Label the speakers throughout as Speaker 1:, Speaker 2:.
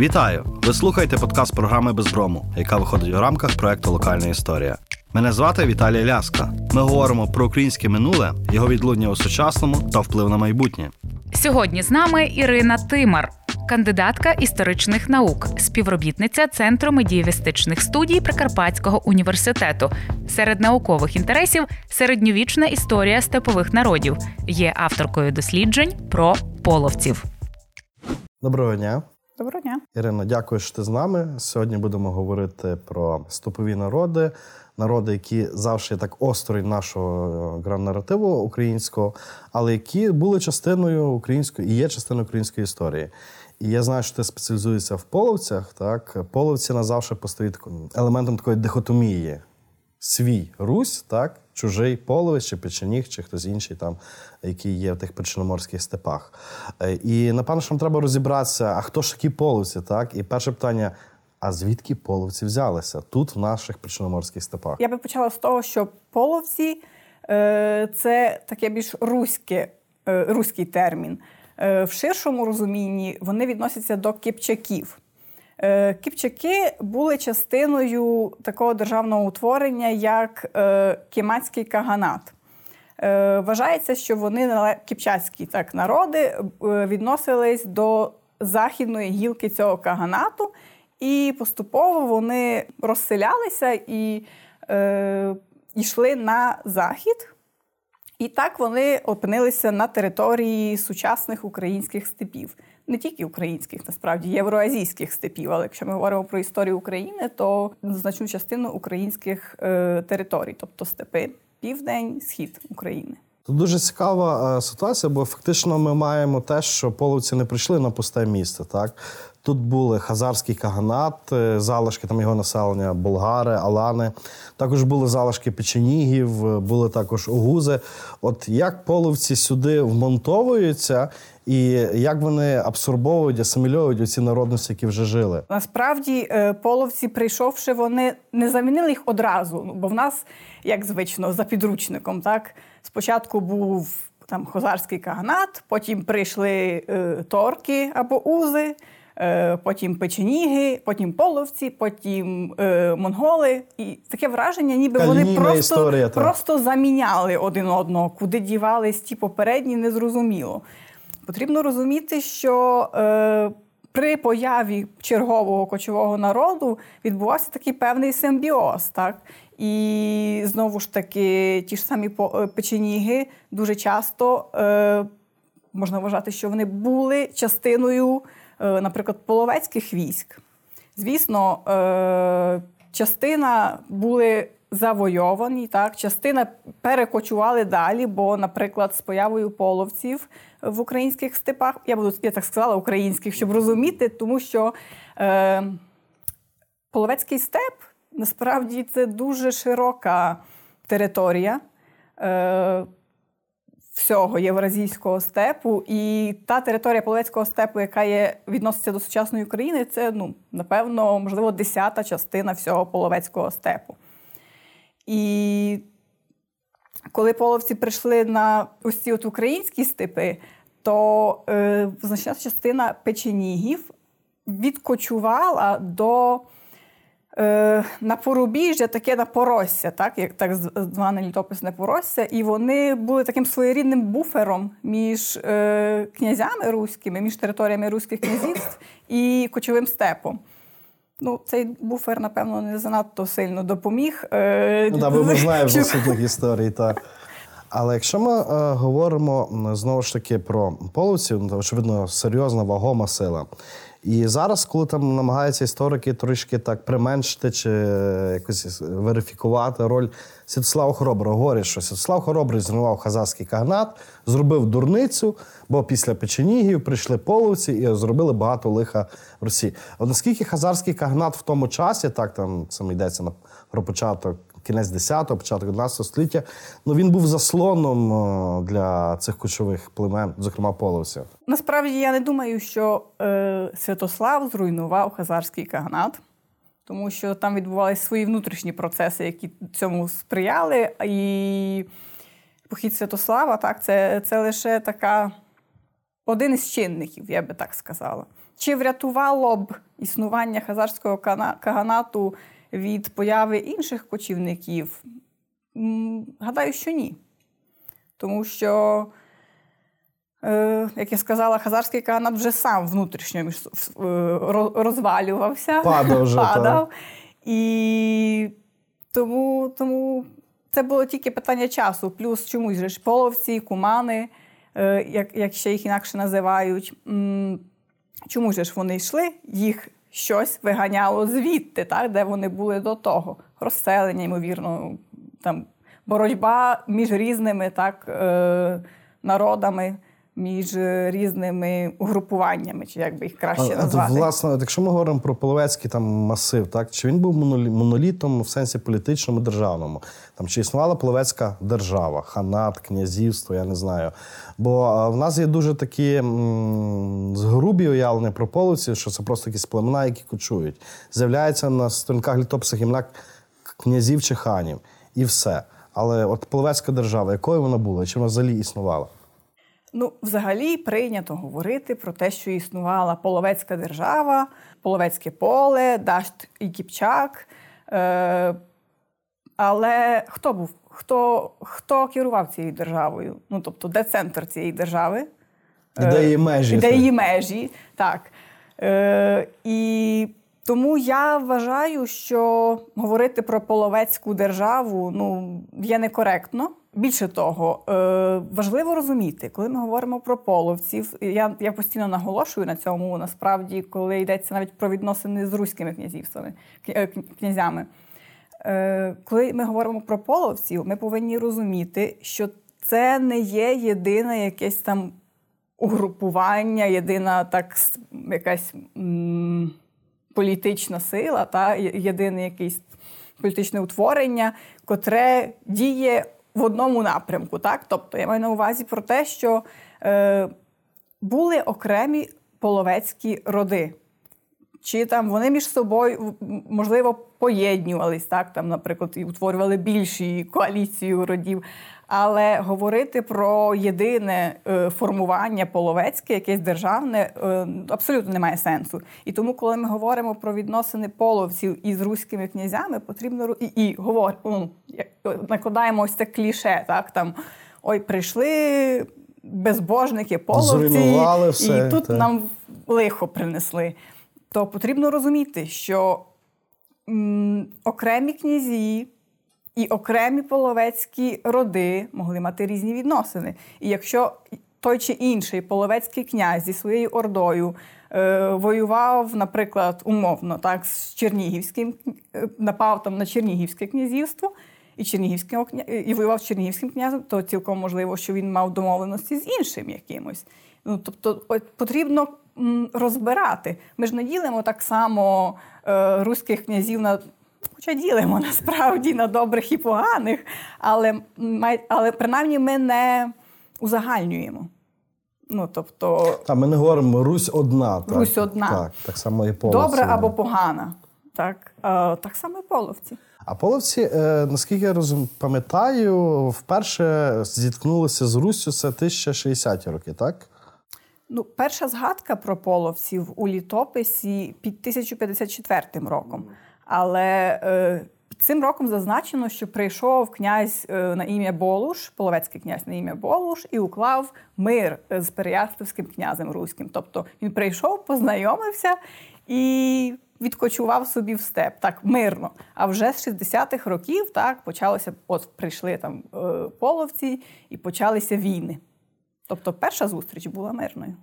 Speaker 1: Вітаю! Ви слухаєте подкаст програми Безброму, яка виходить у рамках проекту Локальна історія. Мене звати Віталій Ляска. Ми говоримо про українське минуле, його відлуння у сучасному та вплив на майбутнє.
Speaker 2: Сьогодні з нами Ірина Тимар, кандидатка історичних наук, співробітниця Центру медієвістичних студій Прикарпатського університету. Серед наукових інтересів середньовічна історія степових народів. Є авторкою досліджень про половців.
Speaker 1: Доброго дня.
Speaker 3: Доброго дня.
Speaker 1: Ірино, дякую, що ти з нами. Сьогодні будемо говорити про степові народи, народи, які завжди так осторонь нашого е, гран-наративу українського, але які були частиною української і є частиною української історії. І я знаю, що ти спеціалізуєшся в половцях. Так, половці назавжди постають елементом такої дихотомії. Свій Русь, так, чужий половець, чи печеніг, чи хтось інший, там, який є в тих причорноморських степах. Е, і напевно, що нам треба розібратися, а хто ж такі половці, так? І перше питання: а звідки половці взялися тут, в наших причорноморських степах?
Speaker 3: Я би почала з того, що половці е, це таке більш руське, е, руський термін. В ширшому розумінні вони відносяться до кипчаків. Е, кипчаки були частиною такого державного утворення, як е, Кімацький каганат. Е, вважається, що вони кипчацькі так, народи відносились до західної гілки цього каганату, і поступово вони розселялися і е, йшли на захід. І так вони опинилися на території сучасних українських степів, не тільки українських, насправді євроазійських степів. Але якщо ми говоримо про історію України, то значну частину українських е, територій, тобто степи, південь, схід України.
Speaker 1: Тут дуже цікава е, ситуація, бо фактично ми маємо те, що половці не прийшли на пусте місце. Так Тут були хазарський каганат, е, залишки там його населення, болгари, алани. Також були залишки печенігів, е, були також огузи. От як половці сюди вмонтовуються, і як вони абсорбовують, асимільовують ці народності, які вже жили?
Speaker 3: Насправді, е, половці, прийшовши, вони не замінили їх одразу. Ну, бо в нас, як звично, за підручником, так спочатку був там хозарський каганат, потім прийшли е, торки або узи. Е, потім печеніги, потім половці, потім е, монголи. І таке враження, ніби
Speaker 1: Калінійна
Speaker 3: вони просто
Speaker 1: історія,
Speaker 3: просто заміняли один одного, куди дівались ті попередні, незрозуміло. Потрібно розуміти, що е, при появі чергового кочового народу відбувався такий певний симбіоз. так? І знову ж таки, ті ж самі е, печеніги дуже часто е, можна вважати, що вони були частиною. Е, наприклад, половецьких військ. Звісно, е, частина були завойовані, так, частина перекочували далі, бо, наприклад, з появою половців в українських степах, я буду я так сказала, українських, щоб розуміти, тому що е, половецький степ насправді це дуже широка територія. Е, всього євразійського степу, і та територія Половецького степу, яка є відноситься до сучасної України, це ну напевно, можливо, десята частина всього половецького степу. І коли половці прийшли на ці от українські степи, то е, значна частина печенігів відкочувала до на порубіжжя, таке на поросся, так як так зване літописне поросся, і вони були таким своєрідним буфером між е, князями руськими, між територіями руських князівств і кочовим степом. Ну, цей буфер, напевно, не занадто сильно допоміг.
Speaker 1: Е, ну, так, бо ми знаємо що... наступних історій, так. Але якщо ми е, говоримо знову ж таки про половців, то очевидно серйозна вагома сила. І зараз, коли там намагаються історики трішки так применшити чи якось верифікувати роль Святослава Хороброго, говорять, що Святослав Хоробрий зруйнував хазарський кагнат, зробив дурницю, бо після печенігів прийшли половці і зробили багато лиха в Росії. От наскільки хазарський кагнат в тому часі, так там саме йдеться про початок кінець 10-го, початок 11 століття. Ну він був заслоном е, для цих кочових племен, зокрема половців.
Speaker 3: Насправді я не думаю, що е, Святослав зруйнував хазарський каганат. Тому що там відбувалися свої внутрішні процеси, які цьому сприяли. І похід Святослава, так, це це лише така один із чинників, я би так сказала. чи врятувало б існування хазарського каганату від появи інших кочівників? Гадаю, що ні. Тому що, е, як я сказала, хазарський каганат вже сам внутрішньо е, розвалювався,
Speaker 1: падав. вже,
Speaker 3: падав. І тому тому це було тільки питання часу. Плюс чомусь же ж половці, кумани, е, як як ще їх інакше називають. Чому ж вони йшли? Їх щось виганяло звідти, так, де вони були до того. Розселення, ймовірно, там боротьба між різними так, е, народами між різними угрупуваннями, чи як би їх краще назвати.
Speaker 1: Власне, якщо ми говоримо про Половецький там масив, так чи він був монолітом в сенсі політичному державному? Там чи існувала Половецька держава, ханат, князівство, я не знаю. Бо в нас є дуже такі м- грубі уявлення про половців, що це просто якісь племена, які кочують. З'являється на сторінках літописах імена князів чи ханів, і все. Але от Половецька держава, якою вона була, чи вона взагалі існувала?
Speaker 3: Ну, взагалі прийнято говорити про те, що існувала половецька держава, половецьке поле, Дашт і Кіпчак. Е, Але хто був? Хто хто керував цією державою? Ну, тобто, де центр цієї держави?
Speaker 1: Де її межі.
Speaker 3: Де її межі, так. Е, І тому я вважаю, що говорити про половецьку державу ну, є некоректно. Більше того, е, важливо розуміти, коли ми говоримо про половців, я я постійно наголошую на цьому, насправді, коли йдеться навіть про відносини з руськими князівствами, е, князями. Е, коли ми говоримо про половців, ми повинні розуміти, що це не є єдине якесь там угрупування, єдина так якась політична сила, та єдине якесь політичне утворення, котре діє в одному напрямку. Так? Тобто я маю на увазі про те, що е, були окремі половецькі роди. Чи там вони між собою, можливо, поєднювались, так, там, наприклад, і утворювали більші коаліцію родів. Але говорити про єдине е, формування половецьке, якесь державне, е, абсолютно немає сенсу. І тому, коли ми говоримо про відносини половців із руськими князями, потрібно і, і говоримо, ну, накладаємо ось це кліше, так там ой, прийшли безбожники, половці,
Speaker 1: все,
Speaker 3: і тут
Speaker 1: так.
Speaker 3: нам лихо принесли. То потрібно розуміти, що м, окремі князі і окремі половецькі роди могли мати різні відносини. І якщо той чи інший половецький князь зі своєю ордою е, воював, наприклад, умовно, так, з Чернігівським, е, напав там на Чернігівське князівство. І Чернігівським і воював з Чернігівським князем, то цілком можливо, що він мав домовленості з іншим якимось. Ну тобто, от, потрібно розбирати. Ми ж не ділимо так само е, руських князів на Хоча ділимо насправді на добрих і поганих, але але принаймні ми не узагальнюємо. Ну, тобто...
Speaker 1: Та, ми не говоримо Русь одна. Так,
Speaker 3: Русь одна.
Speaker 1: Так, так само і половці.
Speaker 3: Добра або погана. Так так само і половці.
Speaker 1: А половці, е, наскільки я розум, пам'ятаю, вперше зіткнулися з Руссю це 1060-ті роки, так?
Speaker 3: Ну, перша згадка про половців у літописі під 1054 роком. Але е, цим роком зазначено, що прийшов князь е, на ім'я Болуш, половецький князь на ім'я Болуш, і уклав мир з Переяславським князем Руським. Тобто він прийшов, познайомився і відкочував собі в степ так мирно. А вже з 60-х років так почалося. От прийшли там е, половці і почалися війни. Тобто, перша зустріч була мирною.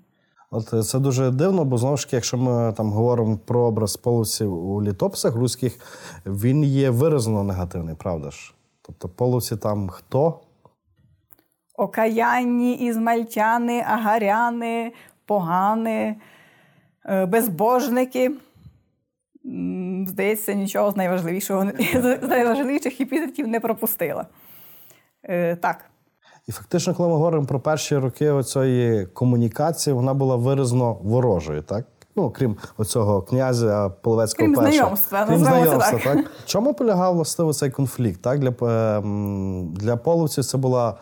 Speaker 1: От е, це дуже дивно, бо знову ж таки, якщо ми там говоримо про образ половців у літописах руських, він є виразно негативний, правда ж? Тобто половці там хто?
Speaker 3: Окаянні, ізмальтяни, агаряни, погани, е, безбожники. Здається, нічого з найважливішого з найважливіших епітетів не пропустила. Е, так.
Speaker 1: І фактично, коли ми говоримо про перші роки цієї комунікації, вона була виразно ворожою, так? Ну, крім оцього князя Половецького
Speaker 3: першого. знайомства.
Speaker 1: Крім знайомства, так. так? Чому полягав властиво цей конфлікт? Так? Для ем, для половців це була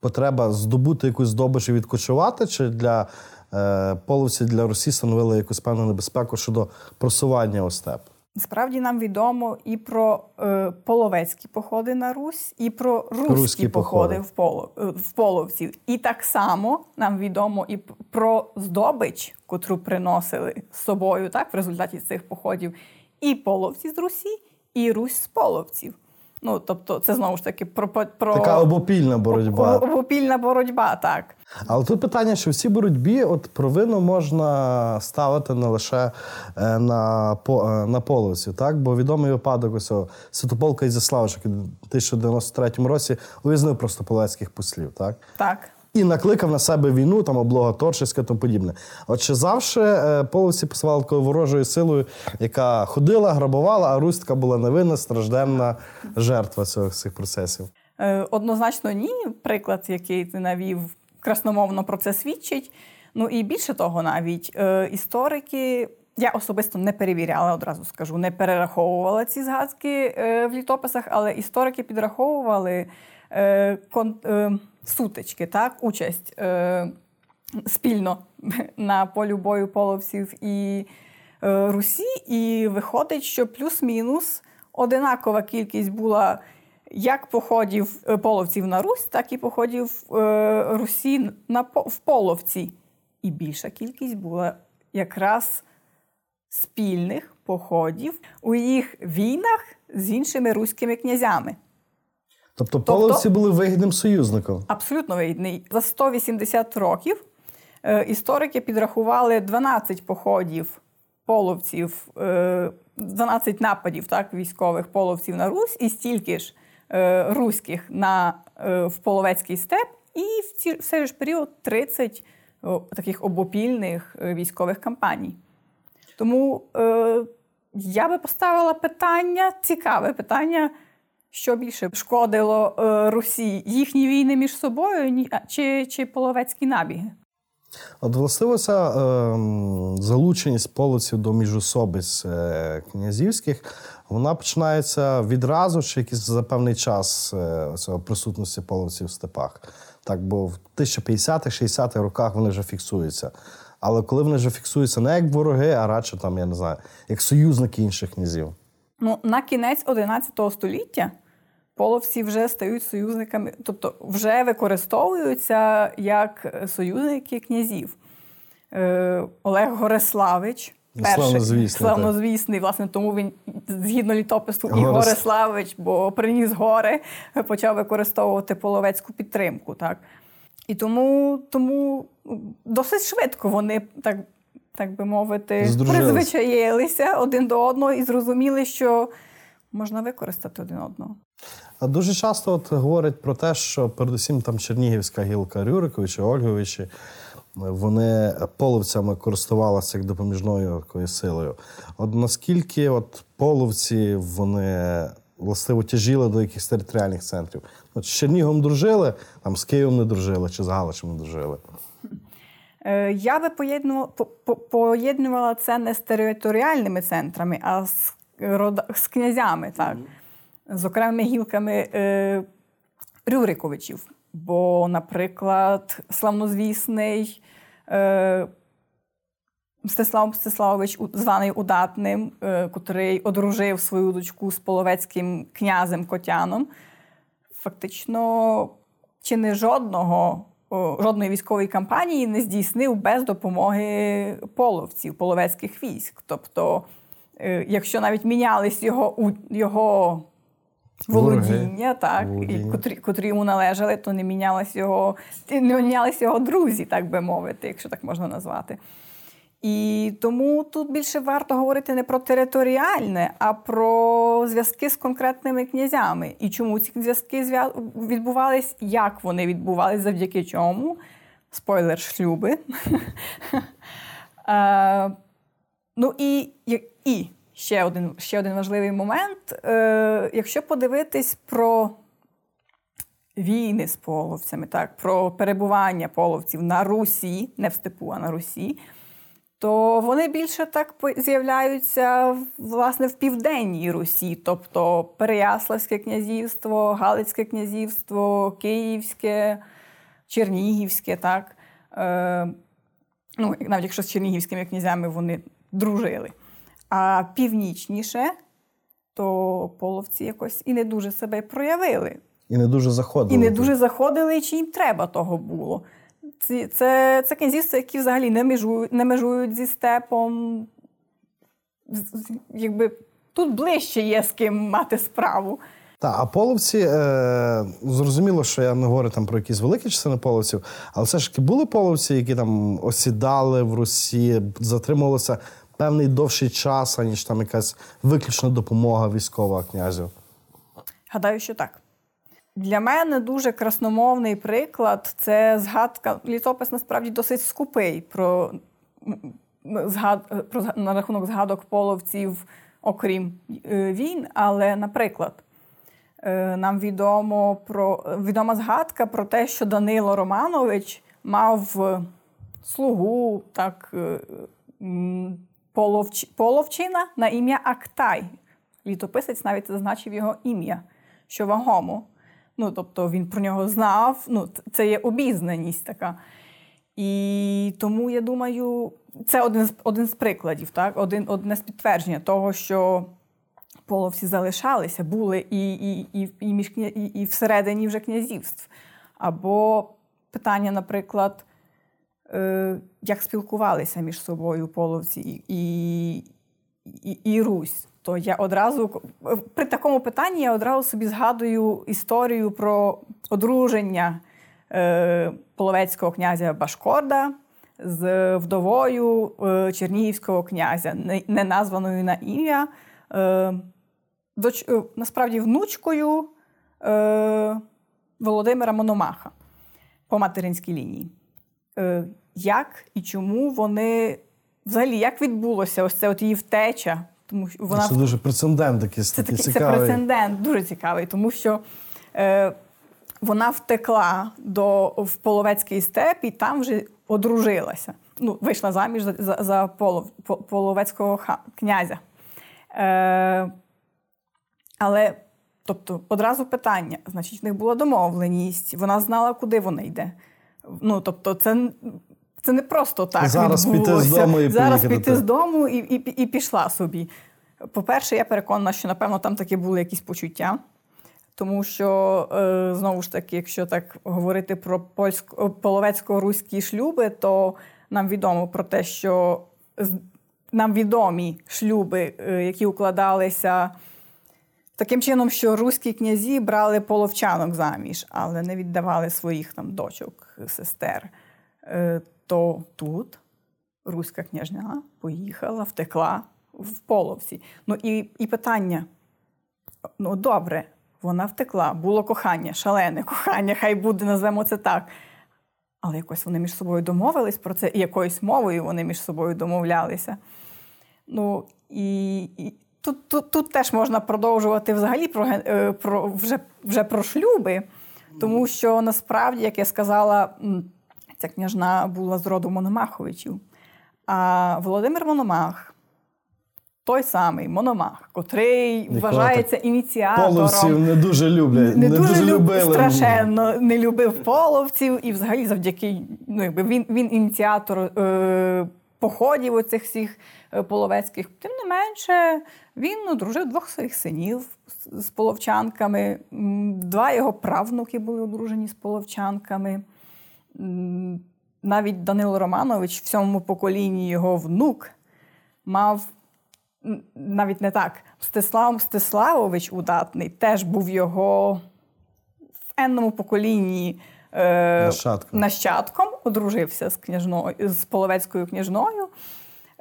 Speaker 1: потреба здобути якусь здобич і відкочувати, чи для е, половці для Росії становили якусь певну небезпеку щодо просування у степ.
Speaker 3: Справді нам відомо і про е, половецькі походи на Русь, і про руські,
Speaker 1: Руські
Speaker 3: походи,
Speaker 1: походи.
Speaker 3: В, поло, е, в половців. І так само нам відомо і про здобич, котру приносили з собою так, в результаті цих походів, і половці з Русі, і Русь з половців. Ну, тобто, це знову ж таки про, про
Speaker 1: Така обопільна боротьба.
Speaker 3: Обопільна боротьба, так.
Speaker 1: Але тут питання, що в цій боротьбі от провину можна ставити не лише е, на по- е, на полосі, так? Бо відомий випадок ось Святополка Ізяславич, який в 1993 році увізнив просто полецьких послів, так?
Speaker 3: Так.
Speaker 1: І накликав на себе війну, там облога Торчеська тому подібне. От чи завжди е, половці посилали такою ворожою силою, яка ходила, грабувала, а Русь була невинна, стражденна жертва цих, цих процесів.
Speaker 3: Е, Однозначно, ні. Приклад, який ти навів, красномовно про це свідчить. Ну і більше того, навіть е, історики. Я особисто не перевіряла, одразу скажу, не перераховувала ці згадки е, в літописах, але історики підраховували е, кон, е, сутички, так, участь е, спільно на полю бою половців і е, Русі. І виходить, що плюс-мінус одинакова кількість була як походів е, половців на Русь, так і походів е, Русі на, в половці. І більша кількість була якраз спільних походів у їх війнах з іншими руськими князями.
Speaker 1: Тобто половці були вигідним союзником.
Speaker 3: Абсолютно вигідний. За 180 років е, історики підрахували 12 походів половців, е, 12 нападів так, військових половців на Русь, і стільки ж е, руських на, е, в Половецький степ, і в, ці, в цей ж період 30 о, таких обопільних е, військових кампаній. Тому е, я би поставила питання, цікаве питання, що більше шкодило е, Русі їхні війни між собою чи, чи половецькі набіги?
Speaker 1: От властиво ця ем, залученість половців до міжособиць е, князівських, вона починається відразу чи якийсь за певний час е, цього присутності половців в степах. Так, бо в 1050-х, 60-х роках вони вже фіксуються. Але коли вони вже фіксуються не як вороги, а радше там, я не знаю, як союзники інших князів.
Speaker 3: Ну, на кінець 11 століття половці вже стають союзниками, тобто вже використовуються як союзники князів. Е, Олег Гориславич. Перший,
Speaker 1: Славнозвісний,
Speaker 3: власне, тому він згідно літопису і
Speaker 1: Горис-
Speaker 3: Гориславич, бо приніс гори, почав використовувати половецьку підтримку. Так? І тому, тому досить швидко вони, так, так би мовити, призвичаїлися один до одного і зрозуміли, що можна використати один одного.
Speaker 1: А дуже часто от говорять про те, що передусім там Чернігівська гілка Рюриковичі, Ольговичі, вони половцями користувалися як допоміжною такою силою. От наскільки от половці вони властиво тяжіли до якихось територіальних центрів? От з Черніговом дружили, там з Києвом не дружили, чи з Галичем не дружили.
Speaker 3: Е, Я би поєднувала, по- по- поєднувала це не з територіальними центрами, а з, з князями, так? З окремими гілками е, Рюриковичів. Бо, наприклад, славнозвісний е, Мстислав Мстиславович, званий Удатним, е, котрий одружив свою дочку з половецьким князем Котяном, фактично чи не жодного, жодної військової кампанії не здійснив без допомоги половців, половецьких військ. Тобто, е, якщо навіть мінялись його, його володіння, так, і котрі, котрі йому належали, то не мінялись його, не мінялись його друзі, так би мовити, якщо так можна назвати. І тому тут більше варто говорити не про територіальне, а про зв'язки з конкретними князями. І чому ці зв'язки відбувались, як вони відбувались, завдяки чому. Спойлер, шлюби. Е, Ну і, і ще, один, ще один важливий момент. Е, Якщо подивитись про війни з половцями, так, про перебування половців на Русі, не в степу, а на Русі, то вони більше так з'являються власне в південній Русі, тобто Переяславське князівство, Галицьке князівство, Київське, Чернігівське, так. Е, Ну, навіть якщо з чернігівськими князями вони дружили. А північніше, то половці якось і не дуже себе проявили.
Speaker 1: І не дуже заходили.
Speaker 3: І не дуже заходили, чи їм треба того було. Це це, це князівства, які взагалі не межують, не межують зі степом. Якби Тут ближче є з ким мати справу.
Speaker 1: Так, а половці, е, зрозуміло, що я не говорю там про якісь великі частини половців, але все ж таки були половці, які там осідали в Русі, затримувалися певний довший час, аніж там якась виключна допомога військова князю.
Speaker 3: Гадаю, що так. Для мене дуже красномовний приклад це згадка. Літопис насправді досить скупий про згад, про на рахунок згадок половців, окрім е, війн. Але, наприклад, е, нам відомо про відома згадка про те, що Данило Романович мав слугу так, е, половч, половчина на ім'я Актай. Літописець навіть зазначив його ім'я, що вагомо. Ну, тобто він про нього знав. Ну, Це є обізнаність така. І тому я думаю, це один з один з прикладів, так? Один, одне з підтвердження того, що половці залишалися, були і і, і, і, між, і, і всередині вже князівств. Або питання, наприклад, як спілкувалися між собою половці і, і, і Русь то я одразу при такому питанні я одразу собі згадую історію про одруження е, половецького князя Башкорда з вдовою е, чернігівського князя, не названою на ім'я, е, доч, е, насправді внучкою е, Володимира Мономаха по материнській лінії. Е, Як і чому вони взагалі як відбулося ось це от її втеча?
Speaker 1: Тому що вона це дуже прецедент такий
Speaker 3: це,
Speaker 1: такий
Speaker 3: цікавий. Це прецедент дуже цікавий, тому що е, вона втекла до в Половецький степ і там вже одружилася. Ну, вийшла заміж за за, за полов, половецького ха, князя. Е, Але, тобто, одразу питання: значить, в них була домовленість, вона знала, куди вона йде. Ну, тобто, це. Це не просто так.
Speaker 1: Зараз піти з дому і
Speaker 3: Зараз піти з дому і, і, і пішла собі. По-перше, я переконана, що, напевно, там таки були якісь почуття. Тому що, е, знову ж таки, якщо так говорити про польсько половецько-руські шлюби, то нам відомо про те, що нам відомі шлюби, е, які укладалися таким чином, що руські князі брали половчанок заміж, але не віддавали своїх там дочок, сестер. Е, то тут руська княжня поїхала, втекла в половці. Ну і і питання: ну добре, вона втекла, було кохання, шалене кохання, хай буде, назвемо це так. Але якось вони між собою домовились про це, і якоюсь мовою вони між собою домовлялися. Ну, і, і Тут тут, тут теж можна продовжувати взагалі про е, про вже вже про шлюби, тому що насправді, як я сказала, ця княжна була з роду Мономаховичів. А Володимир Мономах той самий Мономах, котрий Ніколи вважається ініціатором.
Speaker 1: Половців не дуже люблять.
Speaker 3: Не, не дуже, дуже любили. страшенно не любив половців, і взагалі завдяки ну, якби він він ініціатор е, походів оцих всіх е, половецьких. Тим не менше, він одружив двох своїх синів з, половчанками. Два його правнуки були одружені з половчанками. Навіть Данило Романович в цьому поколінні його внук мав навіть не так. Мстислав Мстиславович Удатний теж був його в енному поколінні е, нащадком. нащадком, одружився з княжною, з половецькою княжною.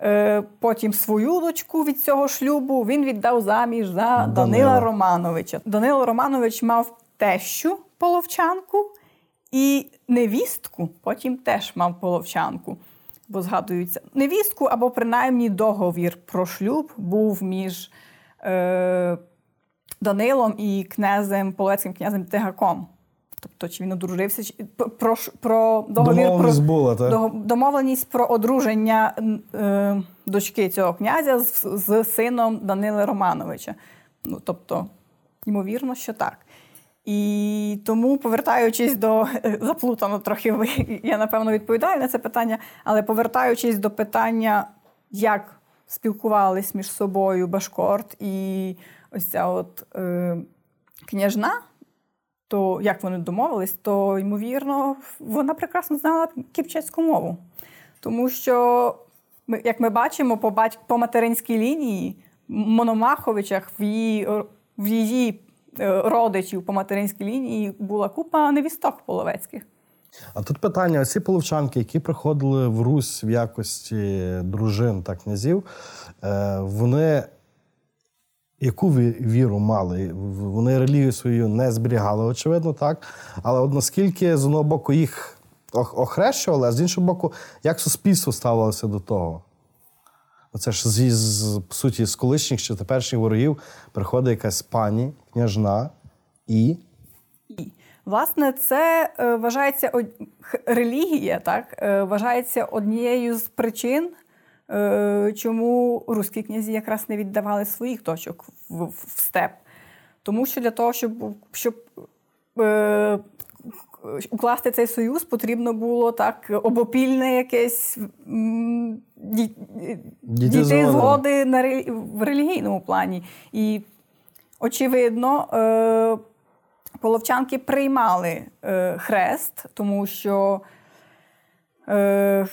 Speaker 3: Е, Потім свою дочку від цього шлюбу він віддав заміж за Данила, Данила Романовича. Данило Романович мав тещу половчанку і невістку, потім теж мав половчанку бо згадуються невістку, або принаймні договір про шлюб був між е, Данилом і князем, половецьким князем Тигаком. Тобто, чи він одружився, чи про про договір
Speaker 1: домовленість про була, так?
Speaker 3: домовленість про одруження е, дочки цього князя з, з сином Данила Романовича. Ну, тобто, ймовірно, що так. І тому, повертаючись до заплутано трохи я напевно відповідаю на це питання, але повертаючись до питання, як спілкувались між собою Башкорт і ось ця от е, княжна, то як вони домовились, то ймовірно, вона прекрасно знала кіпчацьку мову. Тому що, як ми бачимо, по бать... по материнській лінії Мономаховичах в її в її е, родичів по материнській лінії була купа невісток половецьких.
Speaker 1: А тут питання: оці половчанки, які приходили в Русь в якості дружин та князів, е, вони яку віру мали? Вони релігію свою не зберігали, очевидно, так. Але от наскільки з одного боку їх охрещували, а з іншого боку, як суспільство ставилося до того? Оце ж з, з по суті, з колишніх чи теперішніх ворогів приходить якась пані, княжна і.
Speaker 3: Власне, це е, вважається релігія, так е, вважається однією з причин, чому руські князі якраз не віддавали своїх дочок в, в степ. Тому що для того, щоб щоб е, укласти цей союз, потрібно було так обопільне якесь ді, дійти згоди на в релігійному плані. І, очевидно, е, половчанки приймали е, хрест, тому що е,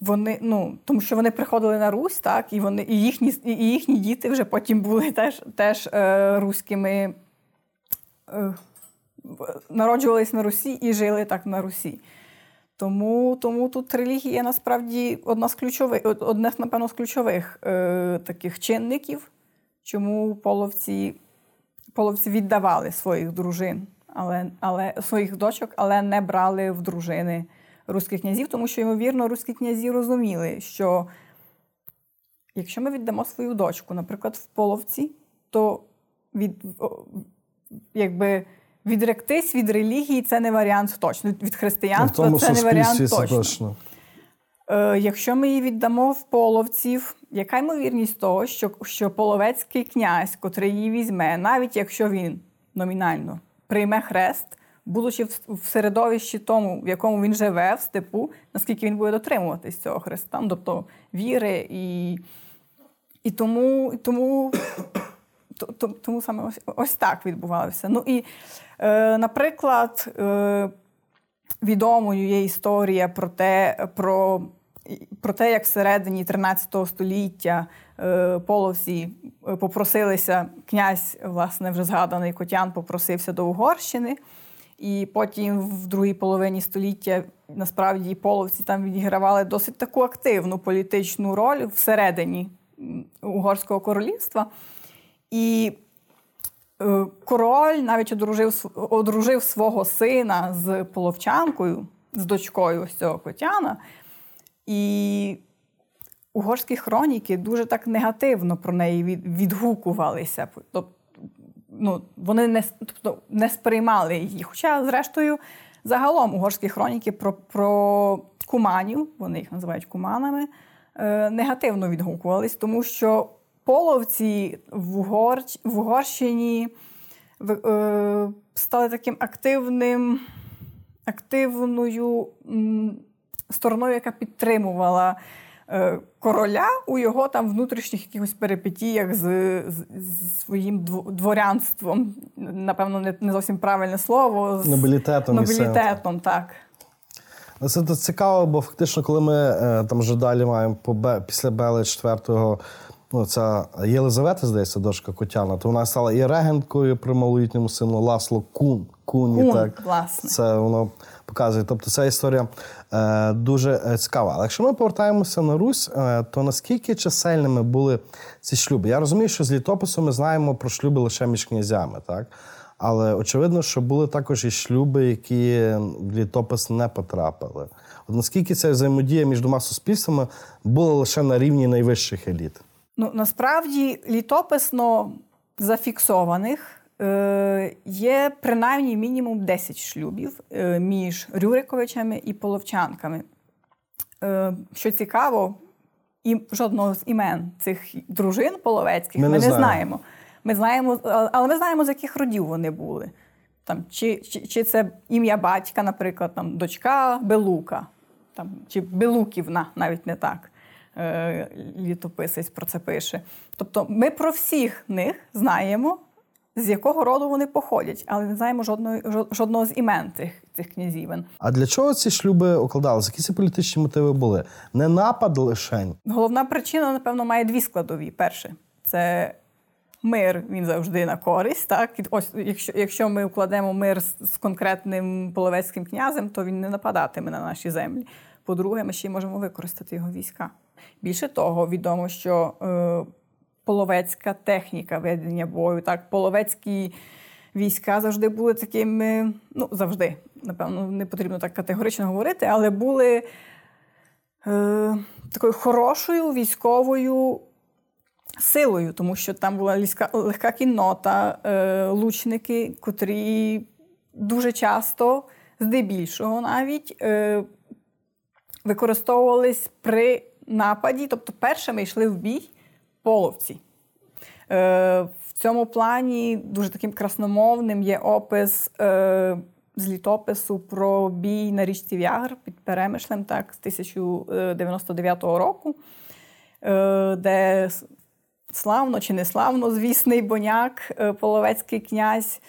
Speaker 3: вони ну, тому що вони приходили на Русь, так, і вони, і їхні і їхні діти вже потім були теж теж е, руськими, е, народжувались на Русі і жили так на Русі. Тому тому тут релігія насправді одна з ключових, одне, напевно, з ключових е, таких чинників, чому половці половці віддавали своїх дружин, але, але своїх дочок, але не брали в дружини руських князів, тому що, ймовірно, руські князі розуміли, що якщо ми віддамо свою дочку, наприклад, в половці, то від, якби. Відректись від релігії це не варіант точно. Від християнства це не варіант точно. точно. Е, Якщо ми її віддамо в половців, яка ймовірність того, що що половецький князь, котрий її візьме, навіть якщо він номінально прийме хрест, будучи в середовищі тому, в якому він живе, в степу, наскільки він буде дотримуватись цього хреста, ну, тобто віри і і тому, тому, тому саме ось, ось так відбувалося. Ну і, е, наприклад, е, відомою є історія про те, про про те, як всередині 13 століття е, половці е, попросилися, князь, власне, вже згаданий Котян, попросився до Угорщини. І потім в другій половині століття насправді половці там відігравали досить таку активну політичну роль всередині Угорського королівства. І е, король навіть одружив одружив свого сина з половчанкою, з дочкою ось цього Котяна. І угорські хроніки дуже так негативно про неї відгукувалися. Тобто, ну, Вони не тобто, не сприймали її. Хоча, зрештою, загалом угорські хроніки про про куманів, вони їх називають куманами, е, негативно відгукувались, тому що половці в, Угор... в Угорщині е, стали таким активним, активною стороною, яка підтримувала короля у його там внутрішніх якихось перипетіях з, з, з своїм дворянством. Напевно, не, не зовсім правильне слово.
Speaker 1: З Нобілітетом.
Speaker 3: Нобілітетом, так.
Speaker 1: Це цікаво, бо фактично, коли ми е, там вже далі маємо після Бели 4-го, ну, ця Єлизавета, здається, дочка Котяна, то вона стала і регенткою при малолітньому сину Ласло Кун. Куні,
Speaker 3: Кун,
Speaker 1: так.
Speaker 3: власне.
Speaker 1: Це воно показує. Тобто ця історія е, дуже е, цікава. Але якщо ми повертаємося на Русь, е, то наскільки чисельними були ці шлюби? Я розумію, що з літопису ми знаємо про шлюби лише між князями, так? Але очевидно, що були також і шлюби, які в літопис не потрапили. От наскільки ця взаємодія між двома суспільствами була лише на рівні найвищих еліт?
Speaker 3: Ну насправді літописно зафіксованих є принаймні мінімум 10 шлюбів е, між Рюриковичами і Половчанками. Е, що цікаво, і жодного з імен цих дружин половецьких ми, ми не знаємо. знаємо. Ми знаємо, але ми знаємо, з яких родів вони були. Там, Чи чи, чи це ім'я батька, наприклад, там, дочка Белука, там, чи Белуківна, навіть не так. Е, літописець про це пише. Тобто ми про всіх них знаємо, з якого роду вони походять, але не знаємо жодного жодного з імен цих цих князівен.
Speaker 1: А для чого ці шлюби укладалися? Які ці політичні мотиви були? Не напад лишень.
Speaker 3: Головна причина, напевно, має дві складові. Перше, це мир він завжди на користь. Так, ось якщо якщо ми укладемо мир з, з конкретним половецьким князем, то він не нападатиме на наші землі. По-друге, ми ще й можемо використати його війська. Більше того, відомо, що е, половецька техніка ведення бою, так, половецькі війська завжди були такими, ну, завжди, напевно, не потрібно так категорично говорити, але були е, такою хорошою військовою силою, тому що там була легка, легка кіннота, е, лучники, котрі дуже часто, здебільшого навіть, е, використовувались при нападі, тобто першими йшли в бій половці. Е, В цьому плані дуже таким красномовним є опис е, з літопису про бій на річці Вягр під Перемишлем так, з 1099 року, е, де славно чи не славно, звісний боняк, половецький князь,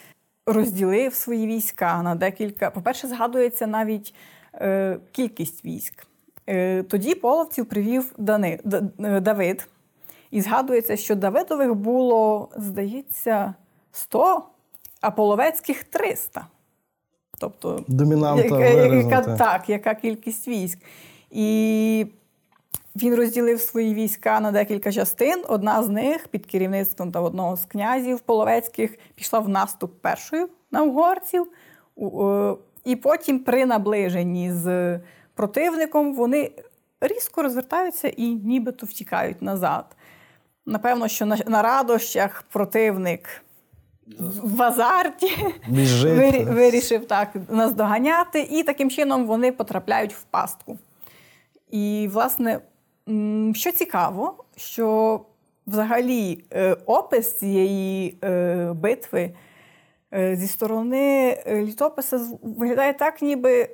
Speaker 3: розділив свої війська на декілька. По-перше, згадується навіть кількість військ. Тоді половців привів Дани, Давид. І згадується, що Давидових було, здається, 100, а половецьких 300. Тобто,
Speaker 1: Домінанта
Speaker 3: яка, яка, так, яка кількість військ. І він розділив свої війська на декілька частин. Одна з них під керівництвом та одного з князів половецьких пішла в наступ першою на угорців. І потім, при наближенні з противником, вони різко розвертаються і нібито втікають назад. Напевно, що на, на радощах противник в азарті вирішив так наздоганяти, і таким чином вони потрапляють в пастку. І, власне, що цікаво, що взагалі е, опис цієї е, битви е, зі сторони літописа виглядає так, ніби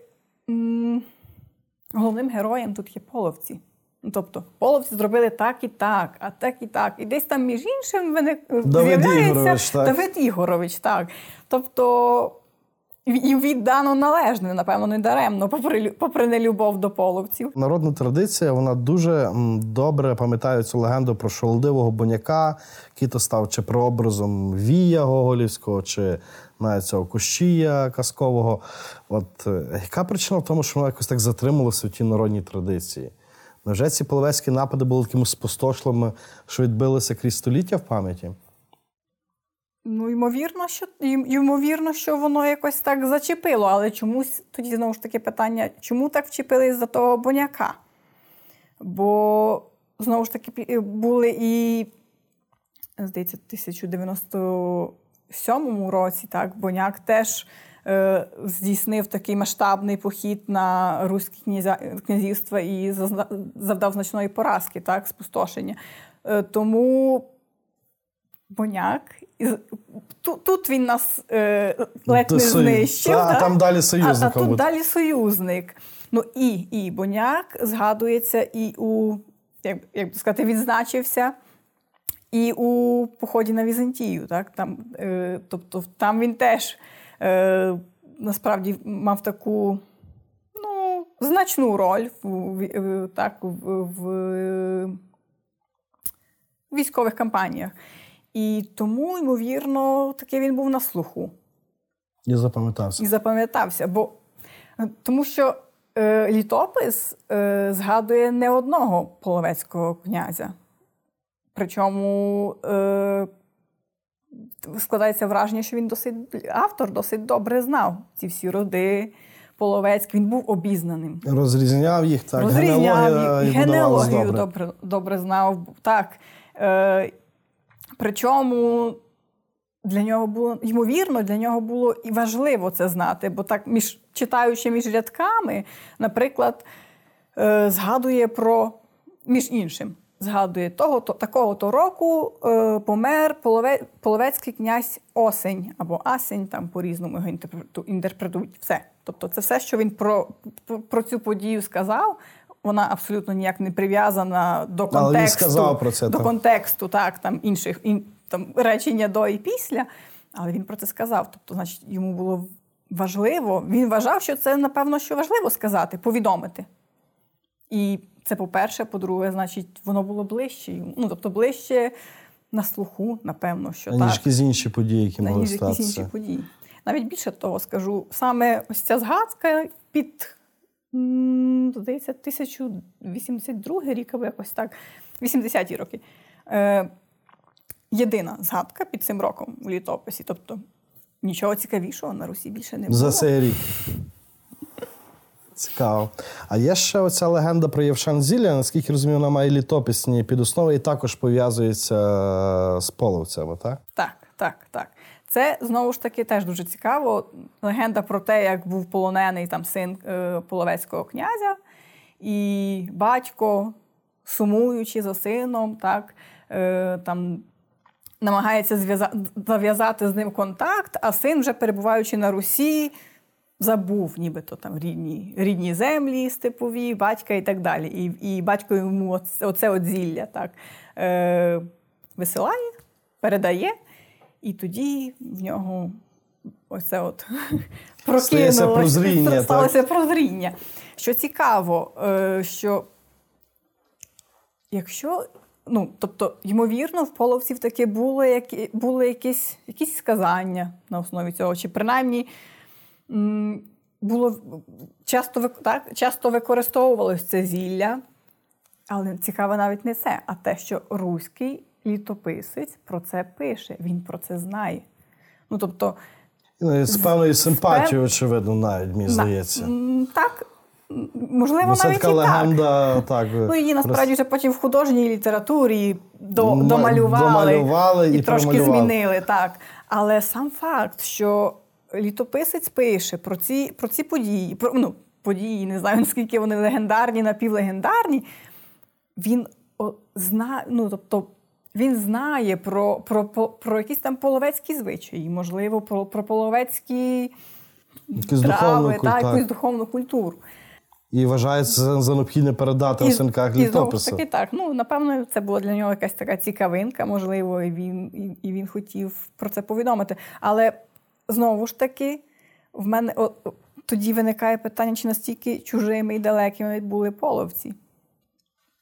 Speaker 3: головним героєм тут є половці. Ну, тобто половці зробили так і так, а так і так. І десь там, між іншим, виник
Speaker 1: Давид Ігорович, так.
Speaker 3: Давид Ігорович, так. Тобто їм віддано належне, напевно, не даремно, попри попри нелюбов до половців.
Speaker 1: Народна традиція, вона дуже добре пам'ятає цю легенду про шолодивого боняка, який то став чи прообразом Вія Гоголівського, чи навіть цього Кущія казкового. От е, яка причина в тому, що воно якось так затрималося в тій народній традиції? Невже ці половецькі напади були такими спустошливими, що відбилися крізь століття в пам'яті?
Speaker 3: Ну, ймовірно, що ймовірно, що воно якось так зачепило, але чомусь тоді знову ж таки питання, чому так вчепились за того боняка? Бо знову ж таки були і, здається, в 1097 році так, боняк теж здійснив такий масштабний похід на руське князівство і завдав значної поразки, так, спустошення. Е, тому Боняк. Тут тут він нас е, ледь не знищив.
Speaker 1: Та, а там далі союзник.
Speaker 3: А, а тут далі союзник. Ну і і Боняк згадується і у, як як би сказати, відзначився і у поході на Візантію. Так? Там, е, Тобто там він теж е, насправді мав таку ну, значну роль в, в, так, в, в військових кампаніях. І тому, ймовірно, таки він був на слуху.
Speaker 1: І запам'ятався.
Speaker 3: І запам'ятався. Бо тому що е, літопис е, згадує не одного половецького князя. Причому е, складається враження, що він досить автор досить добре знав ці всі роди. Половецьк, він був обізнаним.
Speaker 1: Розрізняв їх так.
Speaker 3: Розрізняв їх, генеалогію добре. добре добре знав. Так. Е, Причому для нього було ймовірно, для нього було і важливо це знати, бо так, між читаючи між рядками, наприклад, е, згадує про між іншим, згадує того, то такого-то року е, помер полове, половецький князь Осень або Асень, там по-різному його інтерпретують. Все. Тобто, це все, що він про, про, про цю подію сказав. Вона абсолютно ніяк не прив'язана до контексту
Speaker 1: Але він сказав про це,
Speaker 3: до
Speaker 1: так.
Speaker 3: контексту, так там інших ін, там речення до і після. Але він про це сказав. Тобто, значить, йому було важливо. Він вважав, що це напевно що важливо сказати, повідомити. І це по-перше, по-друге, значить, воно було ближче. йому. Ну, тобто, ближче на слуху, напевно, що
Speaker 1: ніж
Speaker 3: так.
Speaker 1: якісь інші події, які могли
Speaker 3: ніж якісь інші події. Навіть більше того скажу, саме ось ця згадка під, здається, 1082 рік або якось так, 80-ті роки. Е, єдина згадка під цим роком у літописі. Тобто нічого цікавішого на Русі більше не було.
Speaker 1: За цей рік. Цікаво. А є ще оця легенда про Євшан Зілля, наскільки розумію, вона має літописні підоснови і також пов'язується е, з половцями, так?
Speaker 3: Так, так, так. Це знову ж таки теж дуже цікаво. Легенда про те, як був полонений там син е, половецького князя, і батько, сумуючи за сином, так, е, там намагається зав'язати з ним контакт, а син, вже перебуваючи на Русі, забув нібито там рідні, рідні землі степові, батька і так далі. І, і батько йому оце, оце от зілля так, е, висилає, передає, і тоді в нього оце от прокинулося,
Speaker 1: прозріння, так?
Speaker 3: сталося прозріння. Що цікаво, е, що якщо, ну, тобто, ймовірно, в половців таки були, які, були якісь, якісь сказання на основі цього, чи принаймні було часто, так, часто використовувалось це зілля. Але цікаве навіть не це, а те, що руський літописець про це пише, він про це знає. Ну, тобто,
Speaker 1: Ну, З певною симпатією, очевидно, навіть, мені здається.
Speaker 3: так, можливо,
Speaker 1: Ну, це
Speaker 3: навіть
Speaker 1: така
Speaker 3: і
Speaker 1: легенда, так.
Speaker 3: Ну, її насправді вже потім в художній літературі домалювали,
Speaker 1: домалювали і
Speaker 3: трошки змінили. Так. Але сам факт, що літописець пише про ці, про ці події, про, ну, події, не знаю, наскільки вони легендарні, напівлегендарні, він о, зна, ну, тобто, він знає про, про, про, про якісь там половецькі звичаї, можливо, про, про половецькі
Speaker 1: Якусь
Speaker 3: трави, та, якусь духовну культуру.
Speaker 1: І вважається за, за необхідне передати у синках
Speaker 3: і
Speaker 1: літопису.
Speaker 3: таки так. Ну, напевно, це була для нього якась така цікавинка, можливо, і він, і, і він хотів про це повідомити. Але знову ж таки, в мене о, тоді виникає питання, чи настільки чужими і далекими були половці.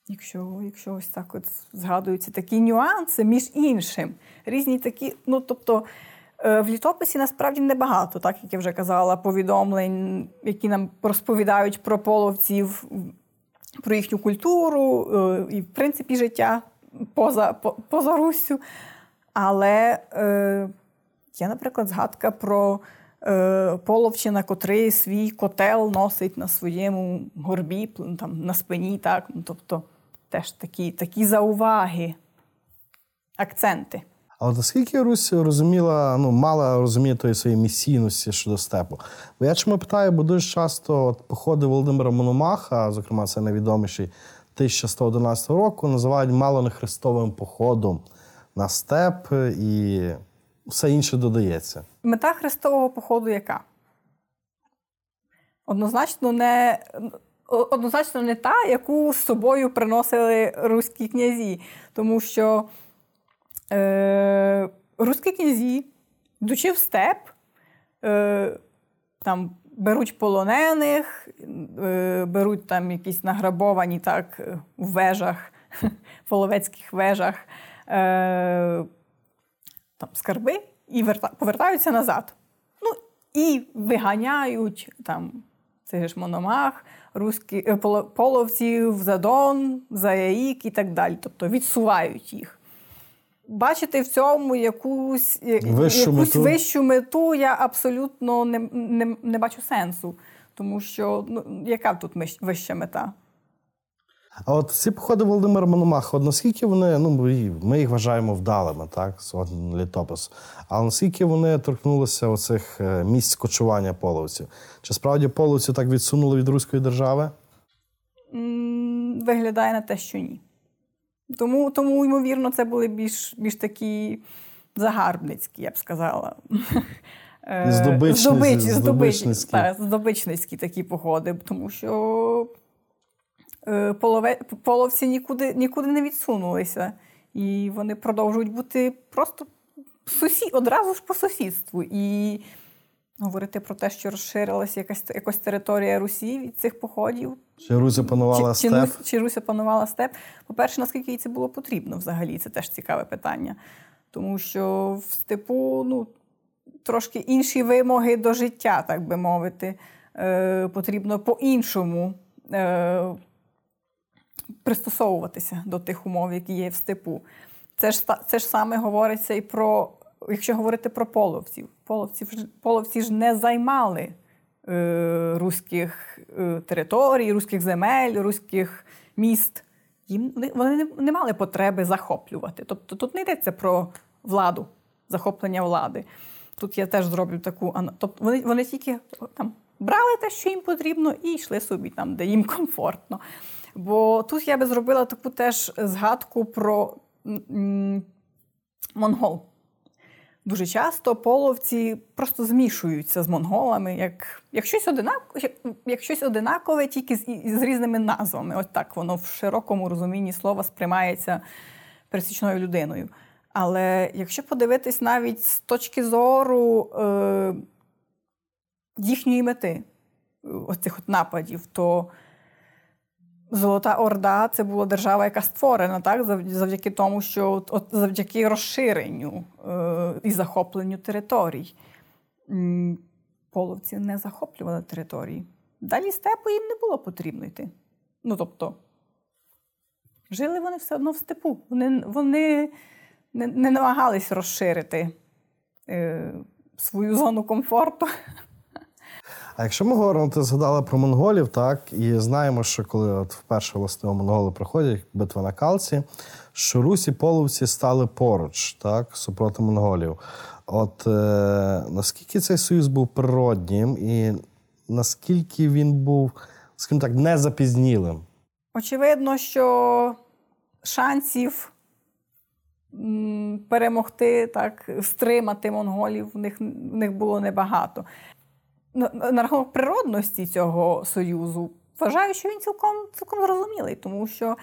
Speaker 3: Якщо, якщо ось так от згадуються такі нюанси між іншим, різні такі, ну тобто. е, В літописі насправді небагато, так як я вже казала, повідомлень, які нам розповідають про половців, про їхню культуру е, і, в принципі, життя поза, по- поза Руссю. Але е, є, наприклад, згадка про е, половчина, котрий свій котел носить на своєму горбі, там, на спині. Так? Ну, тобто теж такі, такі зауваги, акценти.
Speaker 1: А от наскільки Русь розуміла, ну, мала розуміти тої своєї місійності щодо степу? Бо я чому питаю, бо дуже часто от, походи Володимира Мономаха, зокрема, це найвідоміший 1111 року, називають мало не хрестовим походом на степ і все інше додається.
Speaker 3: Мета хрестового походу яка? Однозначно не, однозначно не та, яку з собою приносили руські князі. Тому що е, руські князі, йдучи в степ, е, там беруть полонених, е, беруть там якісь награбовані так в вежах, половецьких вежах. Е, там скарби і верта, повертаються назад. Ну і виганяють там цей ж мономах, руські, е, поло- половців, задон, заяїк і так далі. Тобто відсувають їх. Бачити в цьому якусь,
Speaker 1: Вищу
Speaker 3: якусь
Speaker 1: мету.
Speaker 3: вищу мету я абсолютно не, не, не бачу сенсу. Тому що ну, яка тут вища мета?
Speaker 1: А от ці походи Володимира Мономаха, наскільки вони, ну ми- їх вважаємо вдалими, так, літопис. Але наскільки вони торкнулися оцих е, місць кочування половців? Чи справді половці так відсунули від руської держави?
Speaker 3: Виглядає на те, що ні. Тому, тому ймовірно, це були більш більш такі загарбницькі, я б сказала.
Speaker 1: Здобичницькі,
Speaker 3: здобичницькі. Здобичницькі такі походи, тому що полове, половці нікуди, нікуди не відсунулися. І вони продовжують бути просто сусід, одразу ж по сусідству. І говорити про те, що розширилася якась якась територія Русі від цих походів.
Speaker 1: Чи Руся панувала
Speaker 3: чи,
Speaker 1: степ?
Speaker 3: Чи, чи Руся панувала степ? По-перше, наскільки їй це було потрібно взагалі, це теж цікаве питання. Тому що в степу ну, трошки інші вимоги до життя, так би мовити, е, потрібно по-іншому е, пристосовуватися до тих умов, які є в степу. Це ж це ж саме говориться і про, якщо говорити про половців. Половці, половці ж не займали е, руських е, територій, руських земель, руських міст. Їм Вони не, мали потреби захоплювати. Тобто тут не йдеться про владу, захоплення влади. Тут я теж зроблю таку Тобто вони вони тільки там брали те, що їм потрібно, і йшли собі там, де їм комфортно. Бо тут я би зробила таку теж згадку про монгол. Дуже часто половці просто змішуються з монголами, як як, щось одинакове, як, як щось одинакове, тільки з, з різними назвами. Ось так воно в широкому розумінні слова сприймається пересічною людиною. Але якщо подивитись навіть з точки зору е, їхньої мети, оцих от нападів, то Золота Орда це була держава, яка створена так, завдяки тому, що от, завдяки розширенню е, і захопленню територій. Половці не захоплювали території. Далі степу їм не було потрібно йти. Ну тобто, жили вони все одно в степу. Вони вони не, не намагались розширити е, свою зону комфорту.
Speaker 1: А якщо ми говоримо, ти згадала про монголів, так і знаємо, що коли от вперше власне монголи приходять, битва на Калці, що Русі половці стали поруч, так, супроти монголів. От е, наскільки цей союз був природнім і наскільки він був, скажімо так, незапізнілим?
Speaker 3: Очевидно, що шансів перемогти, так, стримати монголів в них в них було небагато на рахунок природності цього союзу. Вважаю, що він цілком цілком зрозумілий, тому що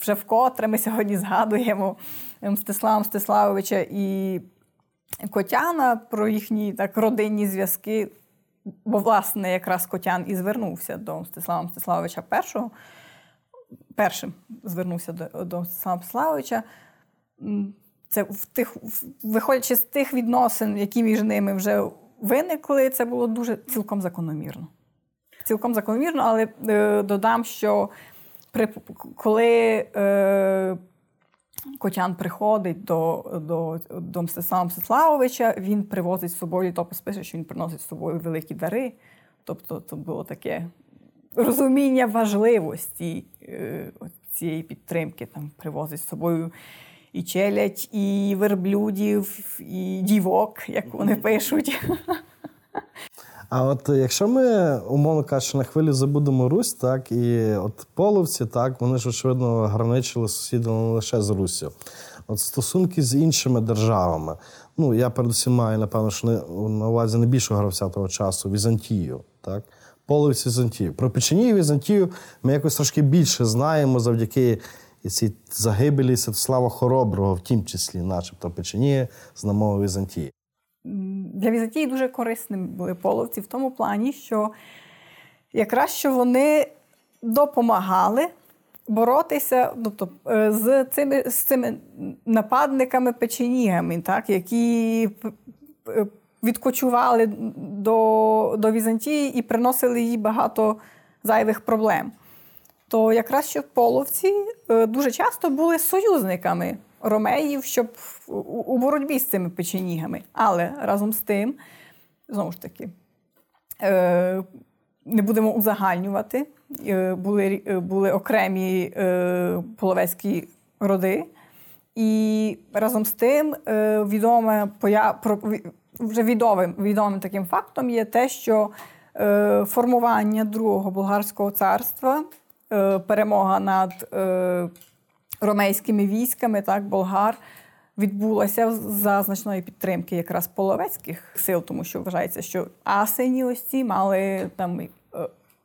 Speaker 3: вже вкотре ми сьогодні згадуємо Мстислава Мстиславовича і Котяна про їхні так родинні зв'язки. Бо, власне, якраз Котян і звернувся до Мстислава Мстиславовича першого. Першим звернувся до до Мстислава Мстиславовича. Це в тих, виходячи з тих відносин, які між ними вже виникли, це було дуже цілком закономірно. Цілком закономірно, але е, додам, що при, коли е, Котян приходить до до, до Мстислава Мстиславовича, він привозить з собою, то пише, що він приносить з собою великі дари. Тобто, це було таке розуміння важливості е, цієї підтримки. Там привозить з собою і челядь, і верблюдів, і дівок, як вони пишуть.
Speaker 1: А от якщо ми, умовно кажучи, на хвилі забудемо Русь, так, і от половці, так, вони ж, очевидно, граничили сусіди не лише з Руссю. От стосунки з іншими державами. Ну, я передусім маю, напевно, що не, на увазі найбільшого гравця того часу Візантію. так. Половці Візантію. Про Печенію Візантію ми якось трошки більше знаємо завдяки і ці загибелі Святослава Хороброго, в тім числі, начебто, Печеніє з намови Візантії.
Speaker 3: Для Візантії дуже корисними були половці в тому плані, що якраз що вони допомагали боротися тобто, е, з цими з цими нападниками печенігами, так, які відкочували до, до Візантії і приносили їй багато зайвих проблем то якраз що половці е, дуже часто були союзниками ромеїв, щоб у боротьбі з цими печенігами. Але разом з тим, знову ж таки, е, не будемо узагальнювати, е, були були окремі половецькі роди. І разом з тим відоме вже відомим відомим таким фактом є те, що формування другого болгарського царства перемога над е, ромейськими військами, так, болгар. Відбулася за значної підтримки якраз половецьких сил, тому що вважається, що асені ось ці мали там е,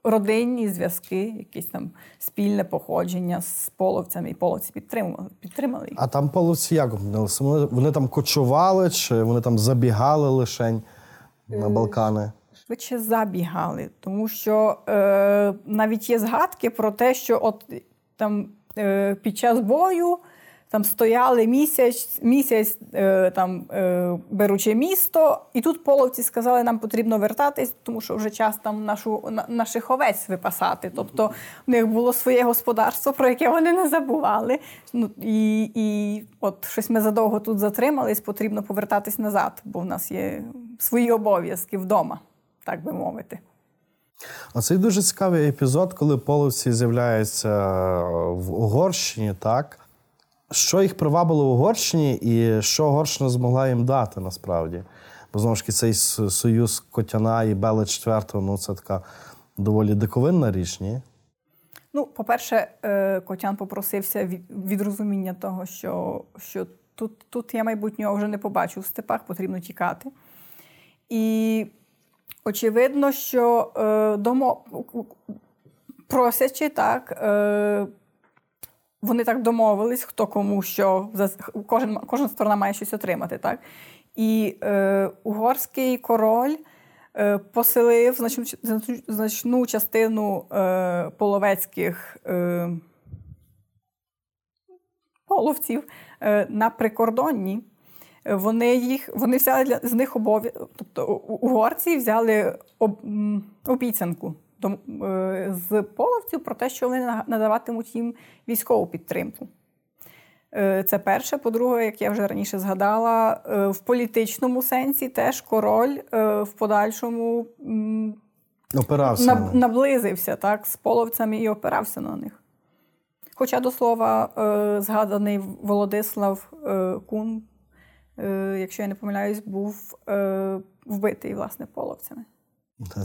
Speaker 3: родинні зв'язки, якісь там спільне походження з половцями, і половці підтримували. підтримали їх.
Speaker 1: А там половці як опинилися? Вони, вони там кочували, чи вони там забігали лишень на Балкани?
Speaker 3: Швидше забігали, тому що е, навіть є згадки про те, що от там е, під час бою там стояли місяць, місяць е, там е, беручи місто, і тут половці сказали, нам потрібно вертатись, тому що вже час там нашу на, наших овець випасати. Тобто в них було своє господарство, про яке вони не забували. Ну і, і от щось ми задовго тут затримались, потрібно повертатись назад, бо в нас є свої обов'язки вдома, так би мовити.
Speaker 1: Оцей дуже цікавий епізод, коли половці з'являються в Угорщині, так? Що їх привабило в Угорщині і що Угорщина змогла їм дати насправді? Бо знову ж таки, цей союз Котяна і Бели IV, ну це така доволі диковинна річ, ні?
Speaker 3: Ну, по-перше, е, Котян попросився від розуміння того, що що тут тут я майбутнього вже не побачу в степах, потрібно тікати. І очевидно, що е, домо, просячи так. Е, вони так домовились, хто кому що кожен, кожна сторона має щось отримати. так? І е, угорський король е, поселив значну значну частину е, половецьких е, половців е, на прикордонні. Вони їх вони взяли для з них обов'язок, тобто угорці взяли об, обіцянку Е, з половців про те, що вони надаватимуть їм військову підтримку. Е, це перше. По-друге, як я вже раніше згадала, е, в політичному сенсі теж король в подальшому
Speaker 1: опирався.
Speaker 3: наблизився так, з половцями і опирався на них. Хоча, до слова, згаданий Володислав Кун, якщо я не помиляюсь, був вбитий власне половцями.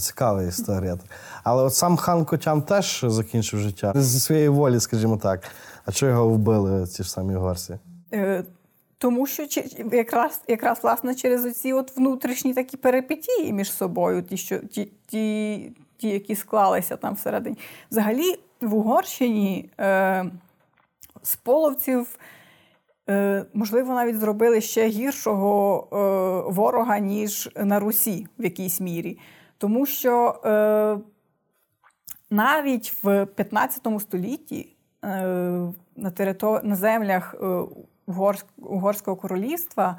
Speaker 1: Цікава історія. Але от сам хан Котян теж закінчив життя зі своєї волі, скажімо так. А чого його вбили ці ж самі горці?
Speaker 3: Е, тому що якраз якраз власне через оці от внутрішні такі перипетії між собою, ті, що ті, ті, ті які склалися там всередині. Взагалі, в Угорщині е, з половців. Е, можливо, навіть зробили ще гіршого е, ворога, ніж на Русі в якійсь мірі. Тому що е, навіть в 15 столітті на територі, на землях Угорського королівства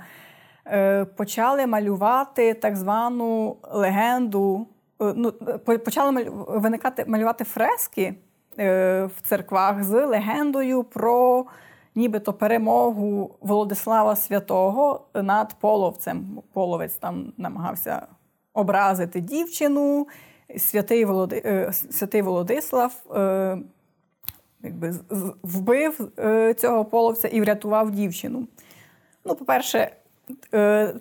Speaker 3: почали малювати так звану легенду. Ну, Почали виникати малювати фрески в церквах з легендою про. Нібито перемогу Володислава Святого над половцем. Половець там намагався образити дівчину. Святий Володи... Е, Святий Володислав е, якби, вбив е, цього половця і врятував дівчину. Ну, по-перше,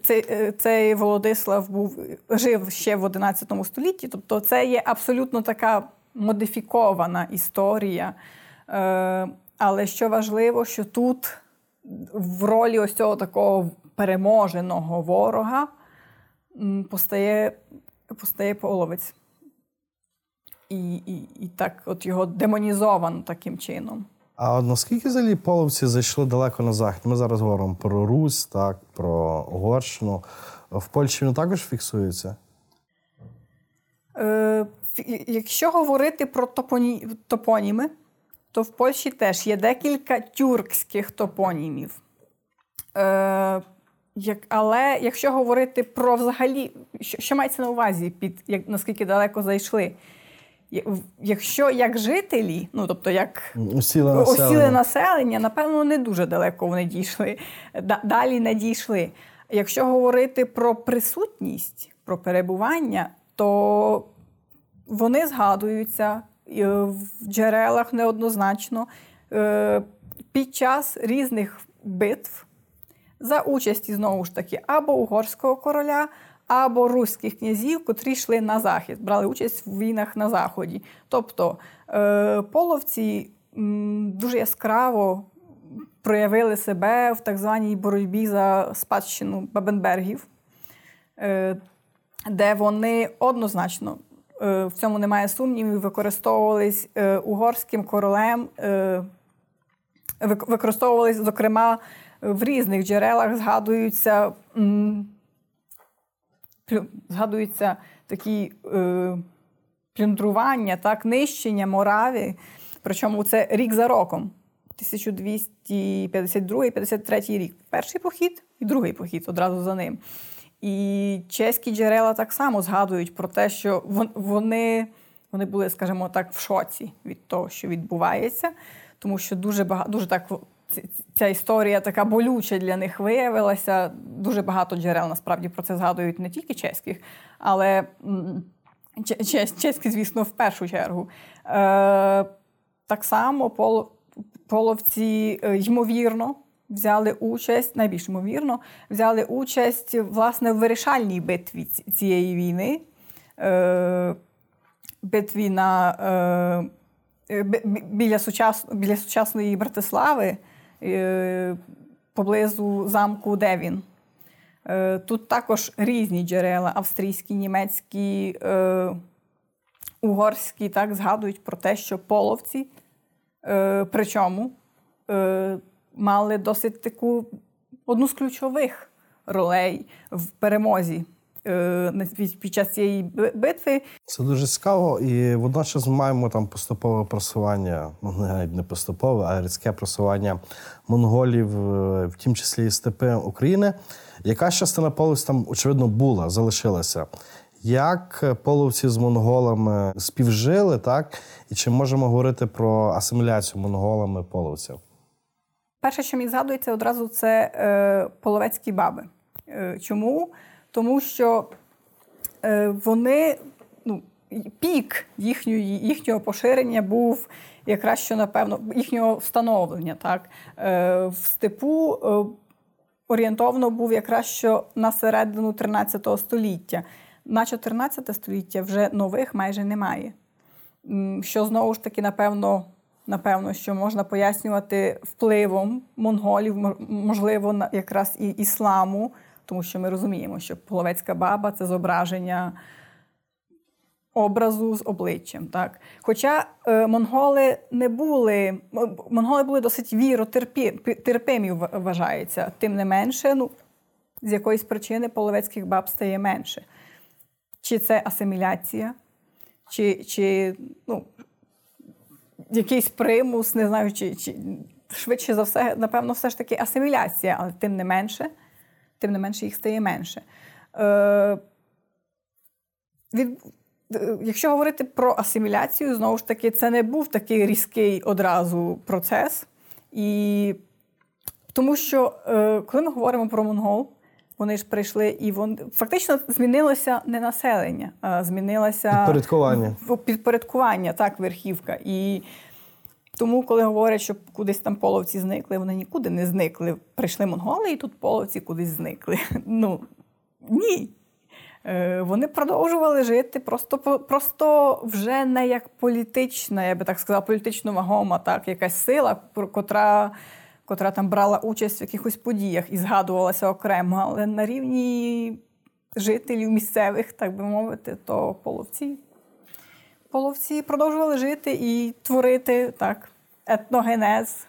Speaker 3: цей цей Володислав був, жив ще в 11 столітті, тобто це є абсолютно така модифікована історія. Але що важливо, що тут в ролі ось цього такого переможеного ворога постає постає половець. І і, і так от його демонізовано таким чином.
Speaker 1: А от наскільки взагалі половці зайшли далеко на захід? Ми зараз говоримо про Русь, так, про Угорщину. В Польщі він також фіксується?
Speaker 3: Е, Якщо говорити про топоні... топоніми, то в Польщі теж є декілька тюркських топонімів. Е, як, Але якщо говорити про взагалі, що що мається на увазі, під як наскільки далеко зайшли? Якщо як жителі, ну тобто як
Speaker 1: осіле населення.
Speaker 3: населення, напевно, не дуже далеко вони дійшли, далі не дійшли. Якщо говорити про присутність, про перебування, то вони згадуються в джерелах неоднозначно е, під час різних битв за участі знову ж таки або угорського короля, або руських князів, котрі йшли на захід, брали участь в війнах на заході. Тобто е, половці дуже яскраво проявили себе в так званій боротьбі за спадщину Бабенбергів, е, де вони однозначно. Е, в цьому немає сумнівів, використовувались угорським королем, використовувались, зокрема, в різних джерелах згадуються згадуються такі плюндрування, так, нищення Мораві. Причому це рік за роком. 1252-53 рік. Перший похід і другий похід одразу за ним. І чеські джерела так само згадують про те, що вони вони були, скажімо так, в шоці від того, що відбувається, тому що дуже багато дуже так ця історія така болюча для них виявилася. Дуже багато джерел насправді про це згадують не тільки чеських, але чеські, звісно, в першу чергу. Е, Так само половці, е, ймовірно, взяли участь, найбільш ймовірно, взяли участь власне в вирішальній битві цієї війни. Е, Битві на, е, біля, сучас, біля сучасної Братислави е, поблизу замку Девін. Е, тут також різні джерела австрійські, німецькі, е, угорські так, згадують про те, що половці, е, причому мали досить таку одну з ключових ролей в перемозі. Під час цієї битви
Speaker 1: це дуже цікаво, і водночас ми маємо там поступове просування, ну навіть не поступове, а різке просування монголів, в тім числі і степи України. Яка частина половців там, очевидно, була, залишилася? Як половці з монголами співжили, так? І чи можемо говорити про асиміляцію монголами половців?
Speaker 3: Перше, що мені згадується, одразу це е, половецькі баби. Е, чому? Тому що е, вони, ну, пік їхньої, їхнього поширення був якраз що, напевно, їхнього встановлення. так? Е, В степу. Е, орієнтовно був якраз що на середину 13 століття. На 14 століття вже нових майже немає. Що знову ж таки, напевно, напевно, що можна пояснювати впливом монголів, можливо, якраз і ісламу, тому що ми розуміємо, що половецька баба це зображення образу з обличчям. Так? Хоча е, монголи не були, монголи були досить віротерпимі, вважається, тим не менше, ну, з якоїсь причини половецьких баб стає менше. Чи це асиміляція, чи чи ну, якийсь примус, не знаю, чи, чи швидше за все, напевно, все ж таки асиміляція, але тим не менше, тим не менше їх стає менше. Е, від, Якщо говорити про асиміляцію, знову ж таки, це не був такий різкий одразу процес. І тому що, е, коли ми говоримо про монгол, вони ж прийшли і вони фактично змінилося не населення, а змінилося
Speaker 1: підпорядкування.
Speaker 3: Підпорядкування, так, верхівка. І тому, коли говорять, що кудись там половці зникли, вони нікуди не зникли. Прийшли монголи, і тут половці кудись зникли. Ну ні. Е, вони продовжували жити просто просто вже не як політична, я би так сказала, політично вагома, так, якась сила, котра котра там брала участь в якихось подіях і згадувалася окремо, але на рівні жителів місцевих, так би мовити, то половці. Половці продовжували жити і творити так, етногенез.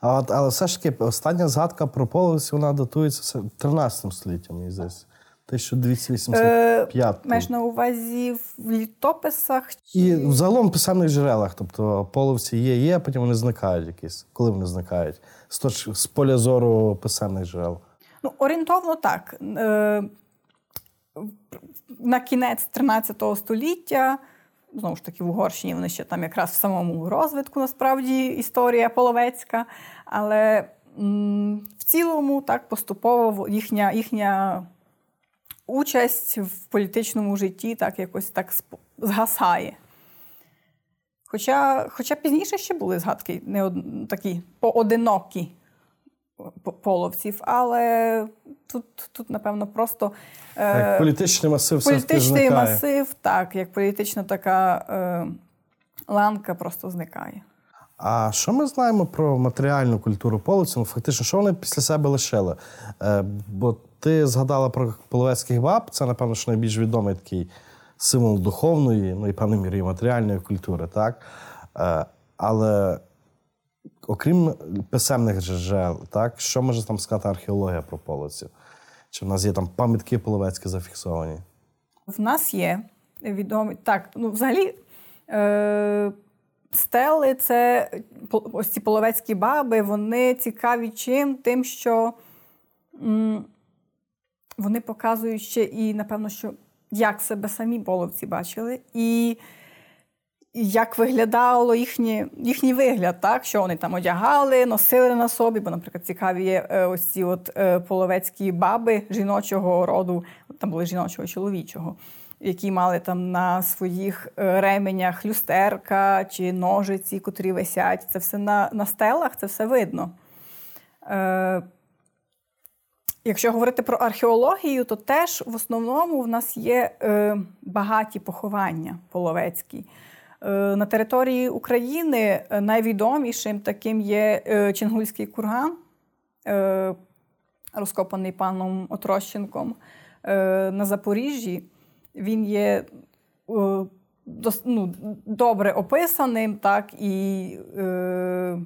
Speaker 1: А от, Але все ж таки остання згадка про половці вона датується 13 століттям, здається. 1285.
Speaker 3: Е, Маєш на увазі в літописах?
Speaker 1: І взагалом в писемних джерелах. Тобто половці є, є, а потім вони зникають якісь. Коли вони зникають? З, точ, з поля зору писемних джерел.
Speaker 3: Ну, орієнтовно так. Е, на кінець 13 століття. Знову ж таки, в Угорщині вони ще там якраз в самому розвитку, насправді, історія половецька. Але м, в цілому так поступово їхня їхня участь в політичному житті так якось так згасає. Хоча хоча пізніше ще були згадки не од... такі поодинокі половців, але тут, тут напевно, просто
Speaker 1: е... політичний масив
Speaker 3: політичний все масив, так, як політична така е... ланка просто зникає.
Speaker 1: А що ми знаємо про матеріальну культуру полиці? Ну, фактично, що вони після себе лишили? Е, Бо ти згадала про половецьких баб, це, напевно, що найбільш відомий такий символ духовної, ну і певною мірою матеріальної культури, так? Е, але окрім писемних джерел, так, що може там сказати археологія про полицю? Чи в нас є там пам'ятки половецькі зафіксовані?
Speaker 3: В нас є відомі. Так, ну взагалі. Е- Стели це ось ці половецькі баби, вони цікаві чим? Тим, що вони показують ще і, напевно, що як себе самі половці бачили, і як виглядало їхнє, їхній вигляд, так? що вони там одягали, носили на собі, бо, наприклад, цікаві є е, ось ці от е, половецькі баби жіночого роду, там були жіночого чоловічого які мали там на своїх е, ременях люстерка чи ножиці, котрі висять. Це все на на стелах, це все видно. Е, Якщо говорити про археологію, то теж в основному в нас є е, багаті поховання половецькі. Е, На території України найвідомішим таким є е, Чингульський курган, е, розкопаний паном Отрощенком е, на Запоріжжі він є е, ну, добре описаним, так, і е,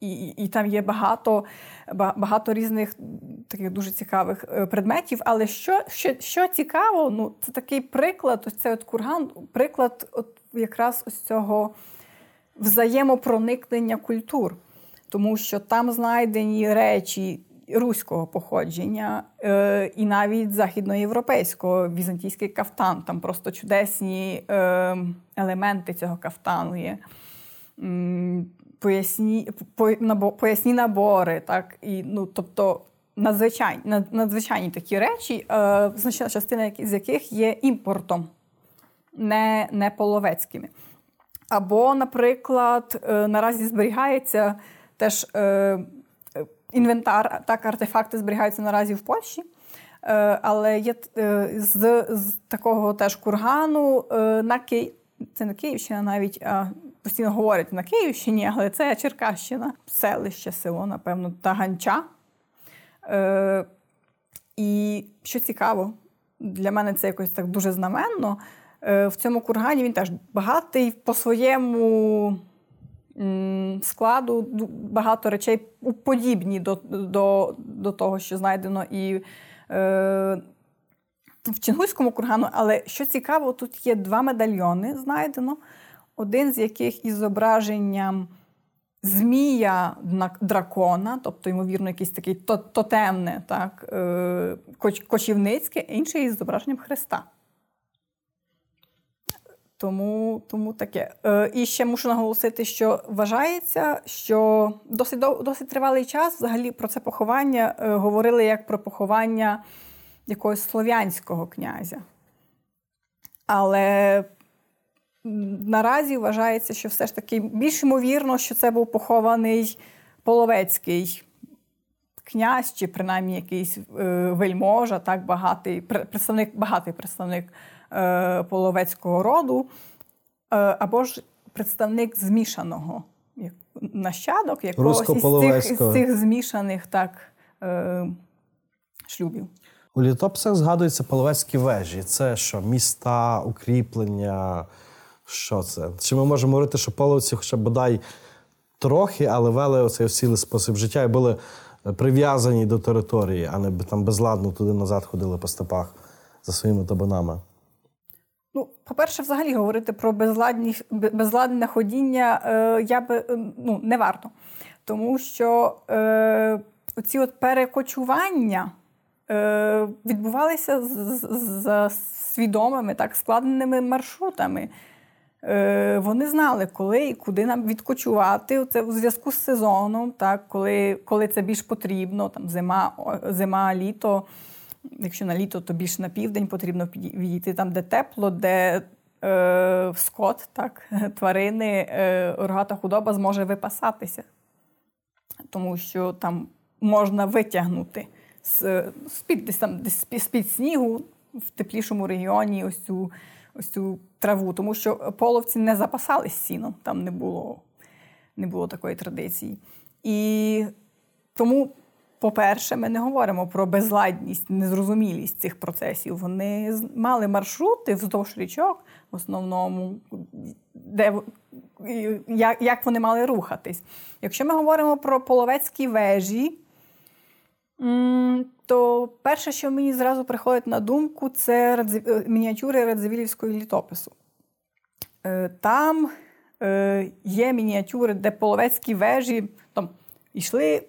Speaker 3: і, і там є багато багато різних таких дуже цікавих е, предметів. Але що що, що цікаво, ну, це такий приклад, ось цей от курган, приклад от якраз ось цього взаємопроникнення культур. Тому що там знайдені речі руського походження е, і навіть західноєвропейського візантійський кафтан. Там просто чудесні е, елементи цього кафтану є. Поясні по, набо, поясні набори, так, і, ну, тобто надзвичайні надзвичайні такі речі, е, значна частина з яких є імпортом, не не половецькими. Або, наприклад, е, наразі зберігається теж е, інвентар, так, артефакти зберігаються наразі в Польщі. Е, але є е, з з такого теж кургану е, на Київ. Це не Київщина, навіть а постійно говорять на Київщині, але це Черкащина, селище, село, напевно, Таганча. Е, І що цікаво, для мене це якось так дуже знаменно. Е, В цьому кургані він теж багатий по своєму складу багато речей подібні до до, до того, що знайдено і е, в Чингуському кургану. Але що цікаво, тут є два медальйони знайдено, один з яких із зображенням змія дракона, тобто, ймовірно, якийсь такий тотемне, так, е, кочівницьке, інший із зображенням Христа. Тому тому таке. Е, І ще мушу наголосити, що вважається, що досить досить тривалий час взагалі про це поховання е, говорили як про поховання якогось слов'янського князя. Але наразі вважається, що все ж таки більш ймовірно, що це був похований половецький князь, чи принаймні якийсь е, вельможа, так багатий представник, багатий представник. Е, половецького роду, е, або ж представник змішаного нащадок якогось із цих, із цих змішаних так, е, шлюбів.
Speaker 1: У літописах згадуються половецькі вежі. Це що, міста, укріплення? Що це? Чи ми можемо говорити, що половці хоча б бодай трохи, але вели оцей всілий спосіб життя і були прив'язані до території, а не там безладно туди назад ходили по степах за своїми табунами?
Speaker 3: Ну, по-перше, взагалі говорити про безладні, безладне ходіння е, я би е, ну, не варто. Тому що е, ці от перекочування е, відбувалися з, свідомими, так, складеними маршрутами. Е, Вони знали, коли і куди нам відкочувати. Це у зв'язку з сезоном, так, коли коли це більш потрібно, там зима, зима, літо. Якщо на літо, то більше на південь потрібно відійти там, де тепло, де е, скот, так, тварини, е, рогата худоба зможе випасатися. Тому що там можна витягнути з-під десь там, з-під снігу в теплішому регіоні ось цю ось цю траву, тому що половці не запасались сіном, там не було, не було такої традиції. І тому. По-перше, ми не говоримо про безладність, незрозумілість цих процесів. Вони мали маршрути вздовж річок, в основному, де як, вони мали рухатись. Якщо ми говоримо про половецькі вежі, то перше, що мені зразу приходить на думку, це е, мініатюри Радзивілівського літопису. Е, там е, є мініатюри, де половецькі вежі там, йшли,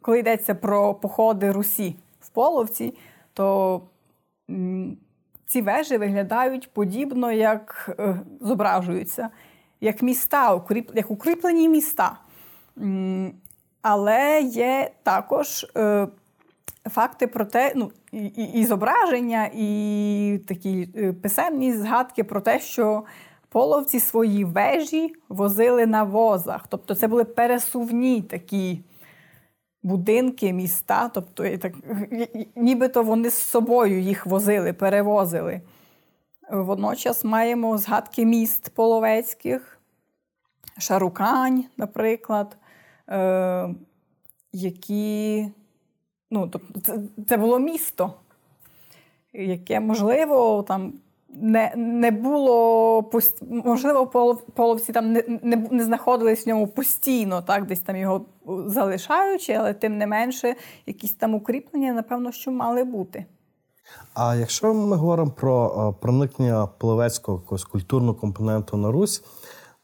Speaker 3: коли йдеться про походи Русі в Половці, то ці вежі виглядають подібно, як зображуються, як міста, як укріплені міста. Але є також е, факти про те, ну, і, і зображення, і такі е, писемні згадки про те, що половці свої вежі возили на возах. Тобто це були пересувні такі будинки, міста. Тобто, так, нібито вони з собою їх возили, перевозили. Водночас маємо згадки міст половецьких, Шарукань, наприклад е, які ну, тобто це, це було місто, яке, можливо, там. Не не було можливо, половці там не не, не знаходились в ньому постійно, так, десь там його залишаючи, але тим не менше, якісь там укріплення, напевно, що мали бути.
Speaker 1: А якщо ми говоримо про проникнення половецького якогось культурного компоненту на Русь,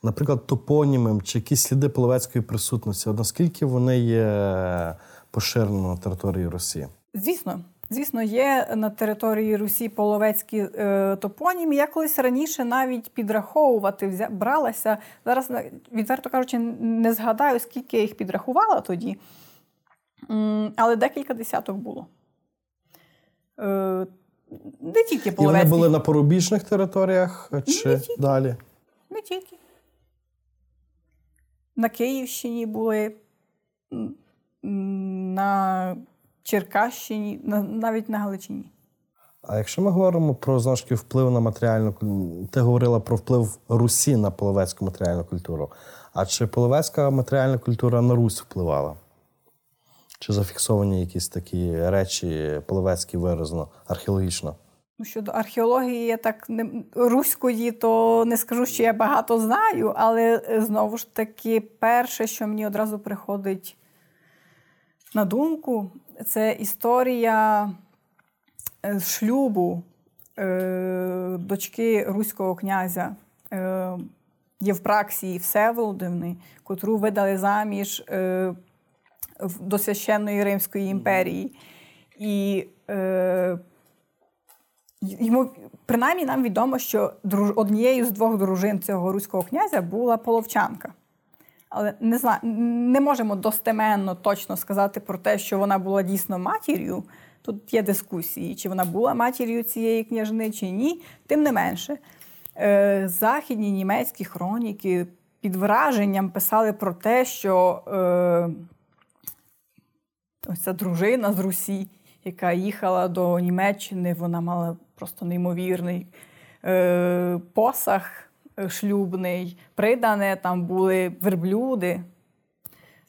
Speaker 1: наприклад, топонімом чи якісь сліди половецької присутності, наскільки вони є поширені на території Росії?
Speaker 3: Звісно. Звісно, є на території Русі половецькі е, топоніми. Я колись раніше навіть підраховувати взя, бралася. Зараз, відверто кажучи, не згадаю, скільки я їх підрахувала тоді, але декілька десяток було. Е, Не тільки половецькі.
Speaker 1: І вони були на порубіжних територіях чи не тільки. далі?
Speaker 3: Не тільки на Київщині були, на Черкащині, навіть на Галичині.
Speaker 1: А якщо ми говоримо про знову вплив на матеріальну ти говорила про вплив Русі на половецьку матеріальну культуру. А чи половецька матеріальна культура на Русь впливала? Чи зафіксовані якісь такі речі половецькі виразно, археологічно?
Speaker 3: Ну, щодо археології, я так не руської, то не скажу, що я багато знаю, але е, знову ж таки, перше, що мені одразу приходить на думку, це історія е, шлюбу е, дочки руського князя е, Євпраксії Всеволодивни, котру видали заміж е, до священної Римської імперії. І е, Йому принаймні нам відомо, що однією з двох дружин цього руського князя була половчанка. Але не знаю, не можемо достеменно точно сказати про те, що вона була дійсно матір'ю. Тут є дискусії, чи вона була матір'ю цієї княжни, чи ні. Тим не менше, е, західні німецькі хроніки під враженням писали про те, що е, ось ця дружина з Русі, яка їхала до Німеччини, вона мала просто неймовірний е, посаг е, шлюбний, придане, там були верблюди,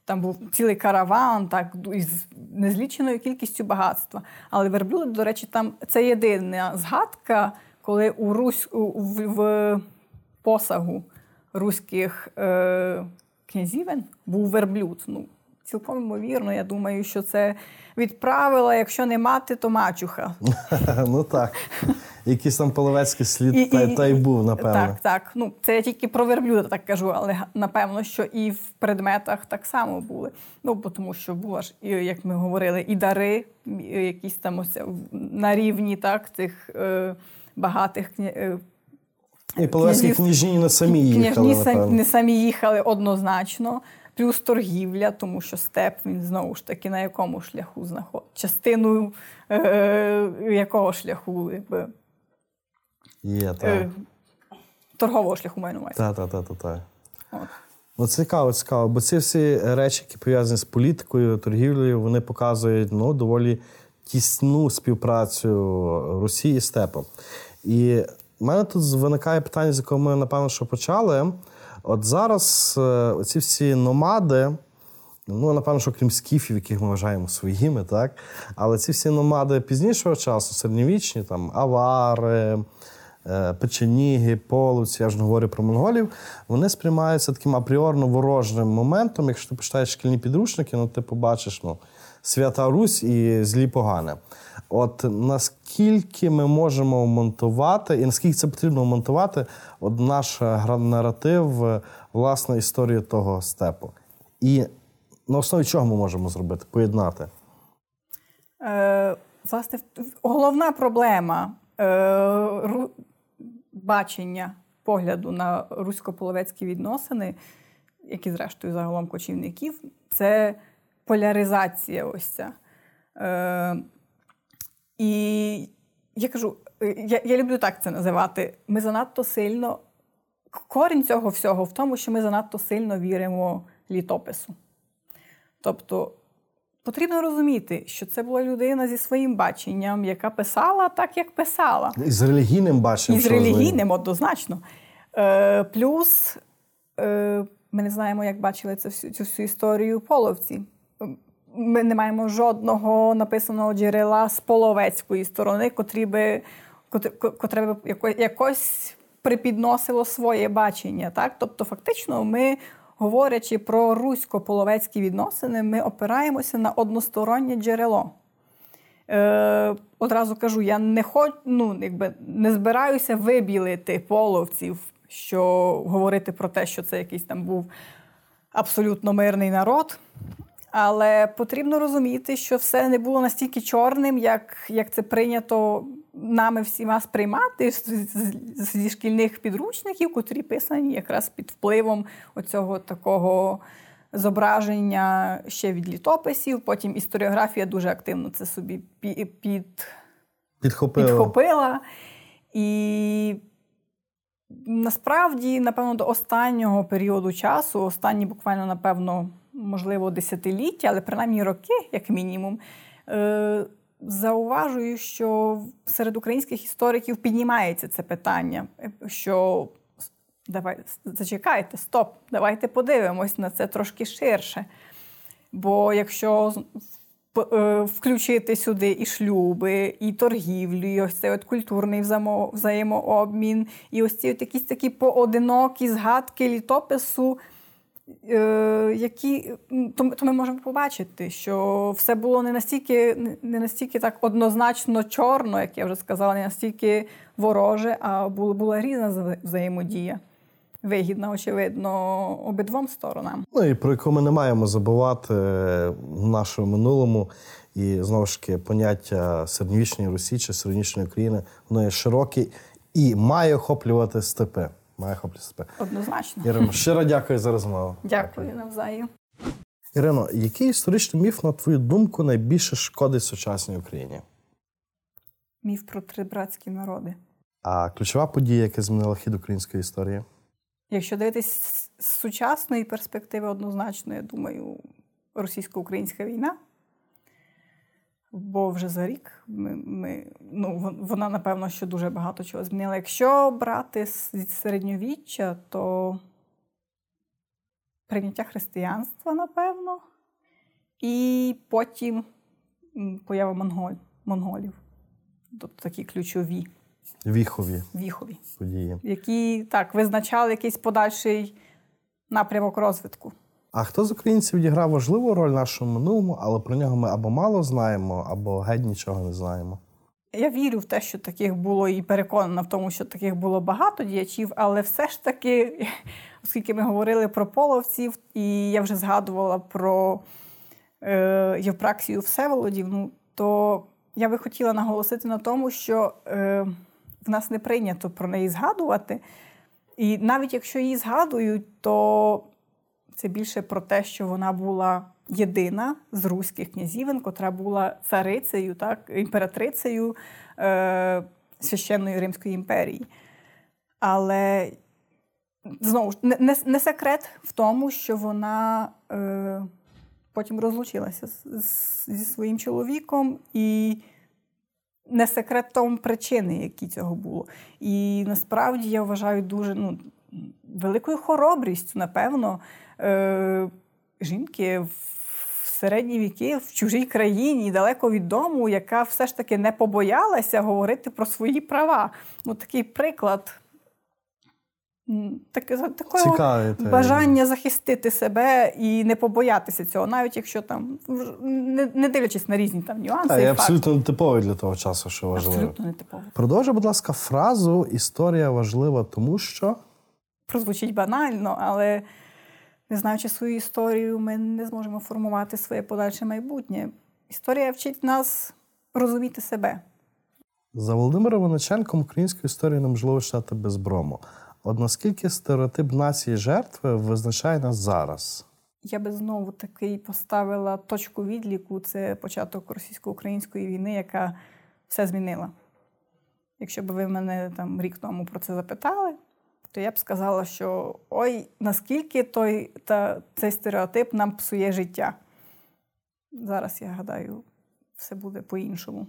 Speaker 3: там був цілий караван, так, із незліченою кількістю багатства. Але верблюди, до речі, там це єдина згадка, коли у Русь у, в, в посагу руських е, князівен був верблюд. Ну, Цілком ймовірно, я думаю, що це відправила, якщо не мати, то мачуха.
Speaker 1: Ну так. Якийсь там половецький слід і, та, і, та й був, напевно.
Speaker 3: Так, так. Ну, Це я тільки про верблюда так кажу, але напевно, що і в предметах так само були. Ну, бо тому що була ж, як ми говорили, і дари, якісь там ось на рівні так, цих е, багатих е,
Speaker 1: І половецькі княжні не самі їхали. Княжні
Speaker 3: не самі їхали однозначно плюс торгівля, тому що степ він знову ж таки на якому шляху знаходить. Частиною е, якого шляху якби,
Speaker 1: Є, так. Е,
Speaker 3: торгового шляху маю на увазі.
Speaker 1: Так, так, так, так. Ну, цікаво, цікаво, бо ці всі речі, які пов'язані з політикою, торгівлею, вони показують ну, доволі тісну співпрацю Росії з степом. І У мене тут виникає питання, з якого ми, напевно, що почали. От зараз е, ці всі номади, ну, напевно, що крім скіфів, яких ми вважаємо своїми, так? Але ці всі номади пізнішого часу, середньовічні, там авари, е, печеніги, половці, я ж не говорю про монголів, вони сприймаються таким апріорно ворожним моментом. Якщо ти почитаєш шкільні підручники, ну ти побачиш ну, Свята Русь і злі погане. От наскільки ми можемо монтувати, і наскільки це потрібно монтувати, от наш наратив, власне, історії того степу. І на основі чого ми можемо зробити? Поєднати?
Speaker 3: Е, Власне, головна проблема е, бачення погляду на русько-половецькі відносини, які, зрештою, загалом кочівників, це поляризація ось ця. Е, І я кажу, е, я, я люблю так це називати. Ми занадто сильно. Корінь цього всього в тому, що ми занадто сильно віримо літопису. Тобто потрібно розуміти, що це була людина зі своїм баченням, яка писала так, як писала.
Speaker 1: І з релігійним баченням.
Speaker 3: І з релігійним, однозначно. Е, Плюс е, ми не знаємо, як бачили цю цю всю історію половці. Ми не маємо жодного написаного джерела з половецької сторони, котрі би, котре би якось припідносило своє бачення. Так? Тобто, фактично, ми, говорячи про русько-половецькі відносини, ми опираємося на одностороннє джерело. Е, Одразу кажу, я не хоч, ну, якби, не збираюся вибілити половців, що говорити про те, що це якийсь там був абсолютно мирний народ. Але потрібно розуміти, що все не було настільки чорним, як як це прийнято нами всіма сприймати зі шкільних підручників, котрі писані якраз під впливом оцього такого зображення ще від літописів. Потім історіографія дуже активно це собі під,
Speaker 1: підхопила.
Speaker 3: підхопила. І насправді, напевно, до останнього періоду часу, останні буквально, напевно можливо, десятиліття, але принаймні роки, як мінімум, е, зауважую, що серед українських істориків піднімається це питання, що давай, зачекайте, стоп, давайте подивимось на це трошки ширше. Бо якщо е, включити сюди і шлюби, і торгівлю, і ось цей от культурний взаємообмін, і ось ці от якісь такі поодинокі згадки літопису. Е, які то, то ми можемо побачити, що все було не настільки не настільки так однозначно чорно, як я вже сказала, не настільки вороже, а була, була різна взаємодія. Вигідна, очевидно, обидвом сторонам.
Speaker 1: Ну і про яку ми не маємо забувати в нашому минулому. І знову ж таки поняття середньовічної Русі чи середньовічної України воно є широке і має охоплювати степи. Має степи.
Speaker 3: Однозначно.
Speaker 1: Ірино, щиро дякую за розмову.
Speaker 3: Дякую навзаєм.
Speaker 1: Ірино, який історичний міф, на твою думку, найбільше шкодить сучасній Україні?
Speaker 3: Міф про три братські народи.
Speaker 1: А ключова подія, яка змінила хід української історії?
Speaker 3: Якщо дивитись з сучасної перспективи, однозначно, я думаю, російсько-українська війна. Бо вже за рік ми, ми, ну, вона, напевно, що дуже багато чого змінила. Якщо брати з середньовіччя, то прийняття християнства, напевно, і потім поява монголь, монголів. Тобто такі ключові
Speaker 1: віхові
Speaker 3: віхові
Speaker 1: події,
Speaker 3: які так визначали якийсь подальший напрямок розвитку.
Speaker 1: А хто з українців відіграв важливу роль в нашому минулому, але про нього ми або мало знаємо, або геть нічого не знаємо.
Speaker 3: Я вірю в те, що таких було, і переконана в тому, що таких було багато діячів, але все ж таки, оскільки ми говорили про половців, і я вже згадувала про е, Євпраксію Всеволодів, ну, то я би хотіла наголосити на тому, що е, в нас не прийнято про неї згадувати. І навіть якщо її згадують, то це більше про те, що вона була єдина з руських князівин, котра була царицею, так, імператрицею е, священної Римської імперії. Але знову ж не, не секрет в тому, що вона е, потім розлучилася з, з, зі своїм чоловіком, і не секрет тому причини, які цього було. І насправді я вважаю дуже ну, великою хоробрістю, напевно, е- жінки в середні віки в чужій країні, далеко від дому, яка все ж таки не побоялася говорити про свої права. Ну, Такий приклад. Таке такого
Speaker 1: Цікаві,
Speaker 3: бажання захистити себе і не побоятися цього, навіть якщо там не, не дивлячись на різні там нюанси.
Speaker 1: Так,
Speaker 3: і
Speaker 1: абсолютно нетиповий для того часу, що важливо.
Speaker 3: Абсолютно нетиповий.
Speaker 1: Продовжуй, будь ласка, фразу Історія важлива, тому що.
Speaker 3: Прозвучить банально, але не знаючи свою історію, ми не зможемо формувати своє подальше майбутнє. Історія вчить нас розуміти себе.
Speaker 1: За Володимиром Виниченком українську історію неможливо читати без брому. От наскільки стереотип нації жертви визначає нас зараз?
Speaker 3: Я би знову таки поставила точку відліку це початок російсько-української війни, яка все змінила. Якщо б ви мене там рік тому про це запитали, то я б сказала, що ой, наскільки той та цей стереотип нам псує життя. Зараз я гадаю, все буде по-іншому.